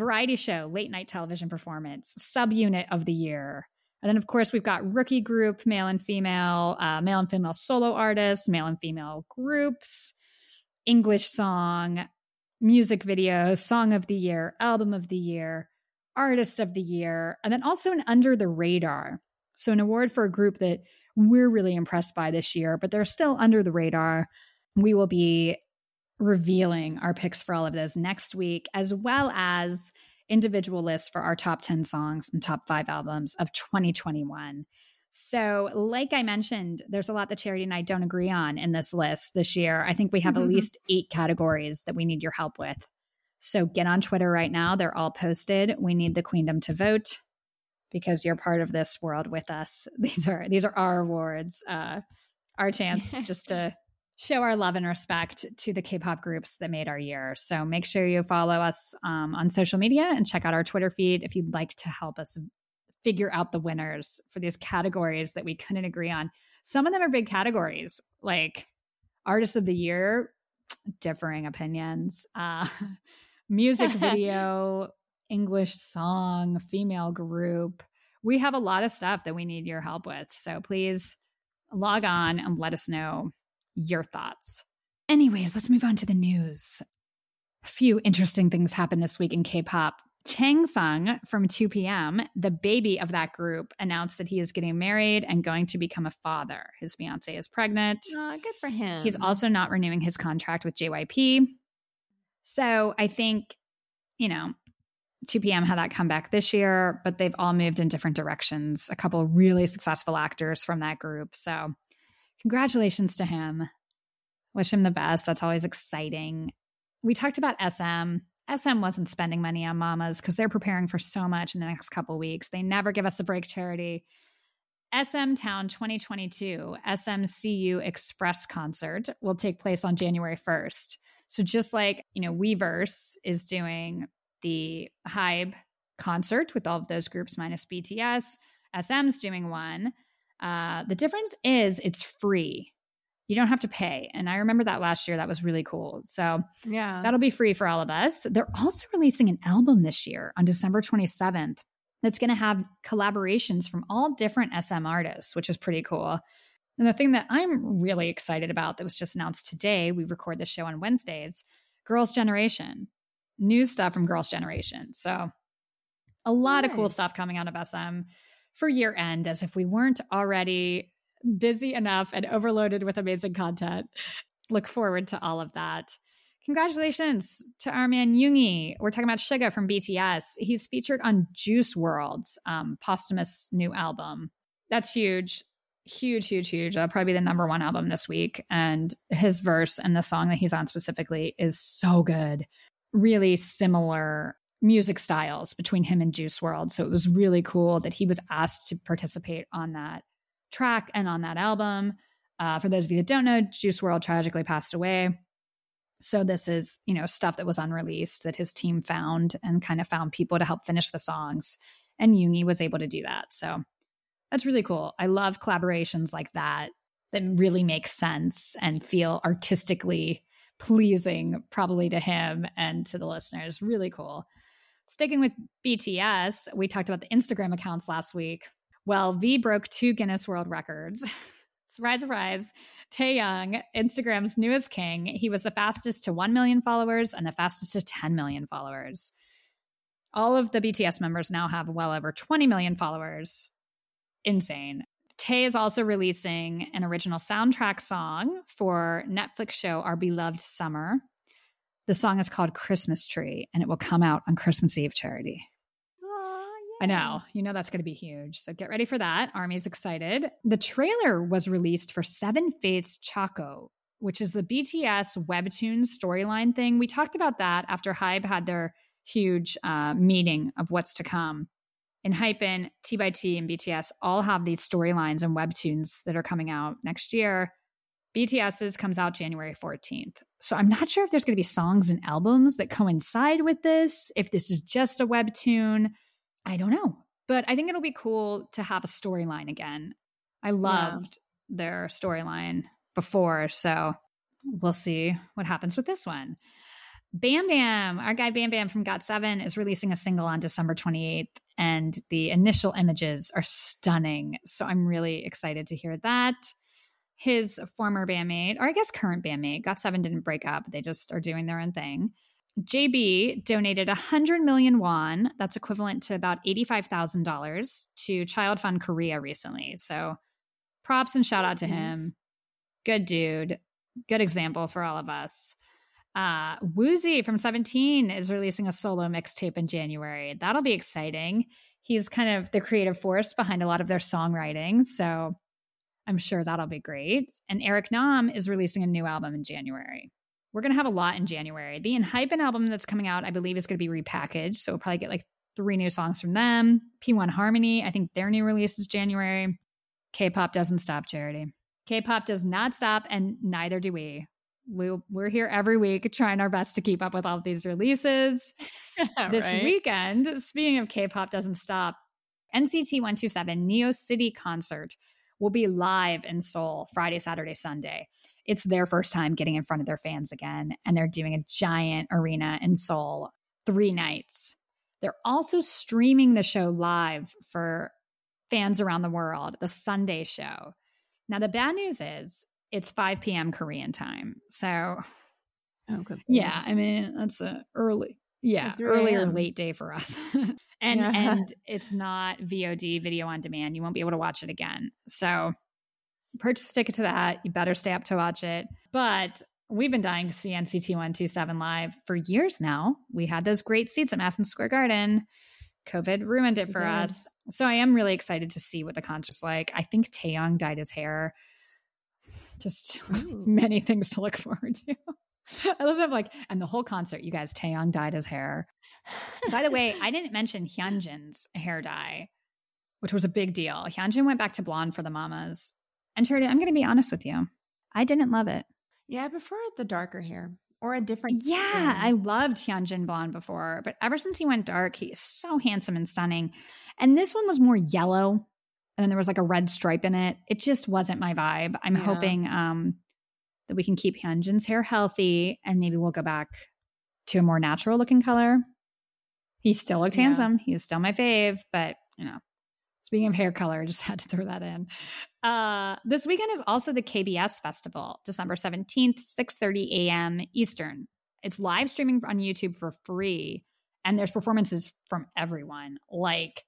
variety show, late night television performance, subunit of the year. And then, of course, we've got rookie group, male and female, uh, male and female solo artists, male and female groups, English song, music video, song of the year, album of the year, artist of the year, and then also an under the radar. So, an award for a group that we're really impressed by this year, but they're still under the radar. We will be revealing our picks for all of those next week, as well as individual lists for our top 10 songs and top five albums of 2021. So, like I mentioned, there's a lot that Charity and I don't agree on in this list this year. I think we have mm-hmm. at least eight categories that we need your help with. So, get on Twitter right now. They're all posted. We need the Queendom to vote because you're part of this world with us. These are these are our awards, uh, our chance just to show our love and respect to the K-pop groups that made our year. So make sure you follow us um, on social media and check out our Twitter feed if you'd like to help us figure out the winners for these categories that we couldn't agree on. Some of them are big categories, like artist of the year, differing opinions, uh, music video, English song, female group. We have a lot of stuff that we need your help with. So please log on and let us know your thoughts. Anyways, let's move on to the news. A few interesting things happened this week in K pop. Chansung from 2PM, the baby of that group, announced that he is getting married and going to become a father. His fiance is pregnant. Oh, good for him. He's also not renewing his contract with JYP. So I think, you know, 2PM had that comeback this year, but they've all moved in different directions. A couple really successful actors from that group. So congratulations to him. Wish him the best. That's always exciting. We talked about SM. SM wasn't spending money on mamas because they're preparing for so much in the next couple weeks. They never give us a break charity. SM Town 2022 SMCU Express concert will take place on January 1st. So just like, you know, Weverse is doing the Hybe concert with all of those groups minus BTS, SM's doing one. Uh, the difference is it's free. You don't have to pay. And I remember that last year. That was really cool. So yeah, that'll be free for all of us. They're also releasing an album this year on December 27th that's going to have collaborations from all different SM artists, which is pretty cool. And the thing that I'm really excited about that was just announced today, we record this show on Wednesdays, Girls' Generation, new stuff from Girls' Generation. So a lot nice. of cool stuff coming out of SM for year end, as if we weren't already busy enough and overloaded with amazing content. Look forward to all of that. Congratulations to our man Yoongi. We're talking about Suga from BTS. He's featured on Juice WRLD's um, posthumous new album. That's huge. Huge, huge, huge. That'll probably be the number one album this week. And his verse and the song that he's on specifically is so good. Really similar music styles between him and Juice WRLD. So it was really cool that he was asked to participate on that track and on that album. Uh, for those of you that don't know, Juice WRLD tragically passed away. So this is, you know, stuff that was unreleased that his team found and kind of found people to help finish the songs. And Yoongi was able to do that. So that's really cool. I love collaborations like that that really make sense and feel artistically pleasing, probably to him and to the listeners. Really cool. Sticking with BTS, we talked about the Instagram accounts last week. Well, V broke two Guinness World Records. surprise, surprise. Taehyung, Instagram's newest king, he was the fastest to 1 million followers and the fastest to 10 million followers. All of the BTS members now have well over 20 million followers. Insane. Tay is also releasing an original soundtrack song for Netflix show Our Beloved Summer. The song is called Christmas Tree, and it will come out on Christmas Eve charity. I know. You know that's going to be huge. So get ready for that. Army's excited. The trailer was released for Seven Fates Chakho, which is the BTS webtoon storyline thing. We talked about that after Hybe had their huge uh, meeting of what's to come. Enhypen, T by T, and BTS all have these storylines and webtoons that are coming out next year. BTS's comes out January 14th. So I'm not sure if there's going to be songs and albums that coincide with this, if this is just a webtoon. I don't know. But I think it'll be cool to have a storyline again. I loved yeah. their storyline before, so we'll see what happens with this one. Bam Bam, our guy Bam Bam from GOT7 is releasing a single on December 28th, and the initial images are stunning. So I'm really excited to hear that his former bandmate, or I guess current bandmate, GOT7 didn't break up. They just are doing their own thing. JB donated 100 million won, that's equivalent to about $85,000 to Child Fund Korea recently. So props and shout out to him. Good dude. Good example for all of us. Uh, Woozi from 17 is releasing a solo mixtape in January. That'll be exciting. He's kind of the creative force behind a lot of their songwriting. So I'm sure that'll be great. And Eric Nam is releasing a new album in January. We're going to have a lot in January. The Enhypen album that's coming out, I believe, is going to be repackaged. So we'll probably get like three new songs from them. P1 Harmony, I think their new release is January. K pop doesn't stop, Charity. K pop does not stop, and neither do we. we we're here every week trying our best to keep up with all of these releases. this right? weekend, speaking of K pop doesn't stop, NCT 127 Neo City concert will be live in Seoul Friday, Saturday, Sunday. It's their first time getting in front of their fans again, and they're doing a giant arena in Seoul three nights. They're also streaming the show live for fans around the world, the Sunday show. Now, the bad news is it's 5 p.m. Korean time. So, oh, yeah, I mean, that's early yeah early or late day for us. And yeah. and it's not vod video on demand. You won't be able to watch it again. So purchase a ticket to that. You better stay up to watch it. But we've been dying to see nct 127 live for years now. We had those great seats at madison square garden. Covid ruined it for us. So i am really excited to see what the concert's like. I think taeyong dyed his hair. Just many things to look forward to. I love them like, and the whole concert, you guys, Taeyong dyed his hair. By the way, I didn't mention Hyunjin's hair dye, which was a big deal. Hyunjin went back to blonde for the mamas. And Charity, I'm going to be honest with you. I didn't love it. Yeah, I prefer the darker hair or a different. Yeah, I loved Hyunjin blonde before, but ever since he went dark, he is so handsome and stunning. And this one was more yellow, and then there was like a red stripe in it. It just wasn't my vibe. I'm Yeah. hoping um, that we can keep Hyunjin's hair healthy, and maybe we'll go back to a more natural looking color. He still looked Yeah. handsome. He is still my fave, but you know. Speaking of hair color, I just had to throw that in. Uh, this weekend is also the KBS Festival, December 17th, 6:30 a.m. Eastern. It's live streaming on YouTube for free, and there's performances from everyone, like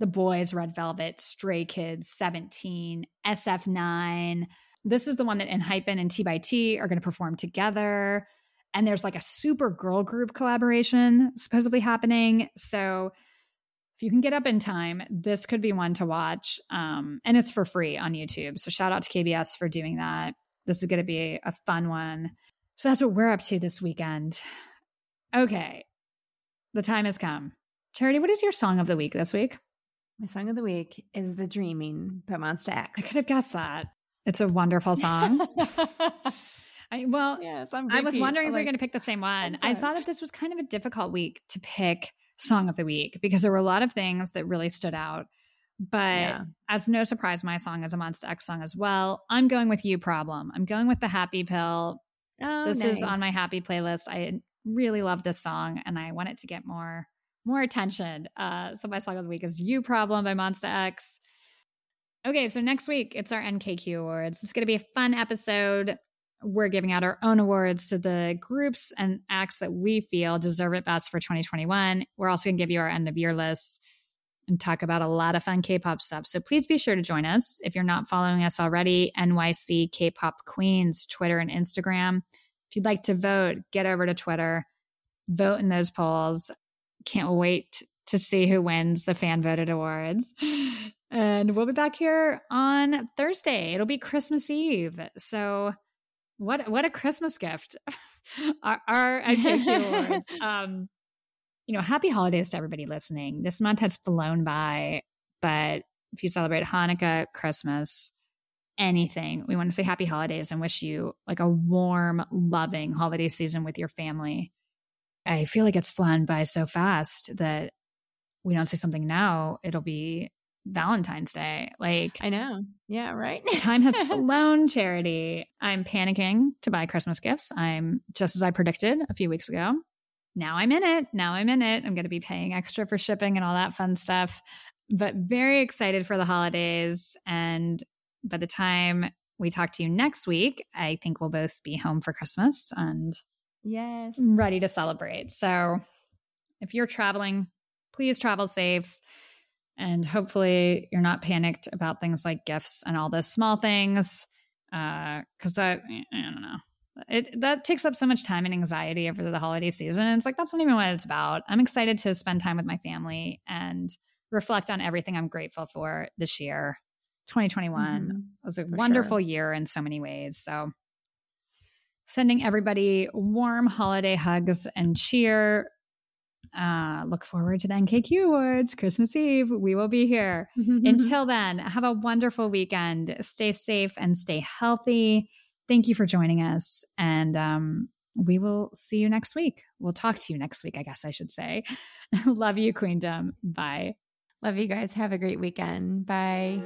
The Boyz, Red Velvet, Stray Kids, 17, SF9. This is the one that Enhypen and T by T are going to perform together. And there's like a super girl group collaboration supposedly happening. So if you can get up in time, this could be one to watch. Um, and it's for free on YouTube. So shout out to KBS for doing that. This is going to be a fun one. So that's what we're up to this weekend. Okay. The time has come. Charity, what is your song of the week this week? My song of the week is "The Dreaming" by Monsta X. I could have guessed that. It's a wonderful song. I, well, yes, I'm I was wondering I'm if we are going to pick the same one. I thought that this was kind of a difficult week to pick song of the week because there were a lot of things that really stood out. But Yeah. as no surprise, my song is a Monsta X song as well. I'm going with You Problem. I'm going with the Happy Pill. Oh, this is on my happy playlist. I really love this song and I want it to get more more attention. Uh, so my song of the week is You Problem by Monsta X. Okay, so next week it's our NKQ Awards. It's going to be a fun episode. We're giving out our own awards to the groups and acts that we feel deserve it best for 2021. We're also going to give you our end of year list and talk about a lot of fun K-pop stuff. So please be sure to join us if you're not following us already. NYC K-pop Queens Twitter and Instagram. If you'd like to vote, get over to Twitter, vote in those polls. Can't wait to see who wins the fan voted awards. And we'll be back here on Thursday. It'll be Christmas Eve. So what what a Christmas gift. our our NKQ awards. Um you know, happy holidays to everybody listening. This month has flown by, but if you celebrate Hanukkah, Christmas, anything, we want to say happy holidays and wish you like a warm, loving holiday season with your family. I feel like it's flown by so fast that we don't say something now, it'll be Valentine's Day. Like I know. Yeah, right. time has flown, Charity. I'm panicking to buy Christmas gifts. I'm just as I predicted a few weeks ago. Now I'm in it. Now I'm in it. I'm going to be paying extra for shipping and all that fun stuff, but very excited for the holidays. And by the time we talk to you next week, I think we'll both be home for Christmas and yes. ready to celebrate. So if you're traveling, please travel safe. And hopefully you're not panicked about things like gifts and all those small things. Uh, cause that, I don't know. It that takes up so much time and anxiety over the holiday season. And it's like that's not even what it's about. I'm excited to spend time with my family and reflect on everything I'm grateful for this year. 2021 Mhm. was a For wonderful sure. year in so many ways. So sending everybody warm holiday hugs and cheer. Uh, look forward to the NKQ Awards, Christmas Eve. We will be here. Until then, have a wonderful weekend. Stay safe and stay healthy. Thank you for joining us. And um, we will see you next week. We'll talk to you next week, I guess I should say. Love you, Queendom. Bye. Love you guys. Have a great weekend. Bye.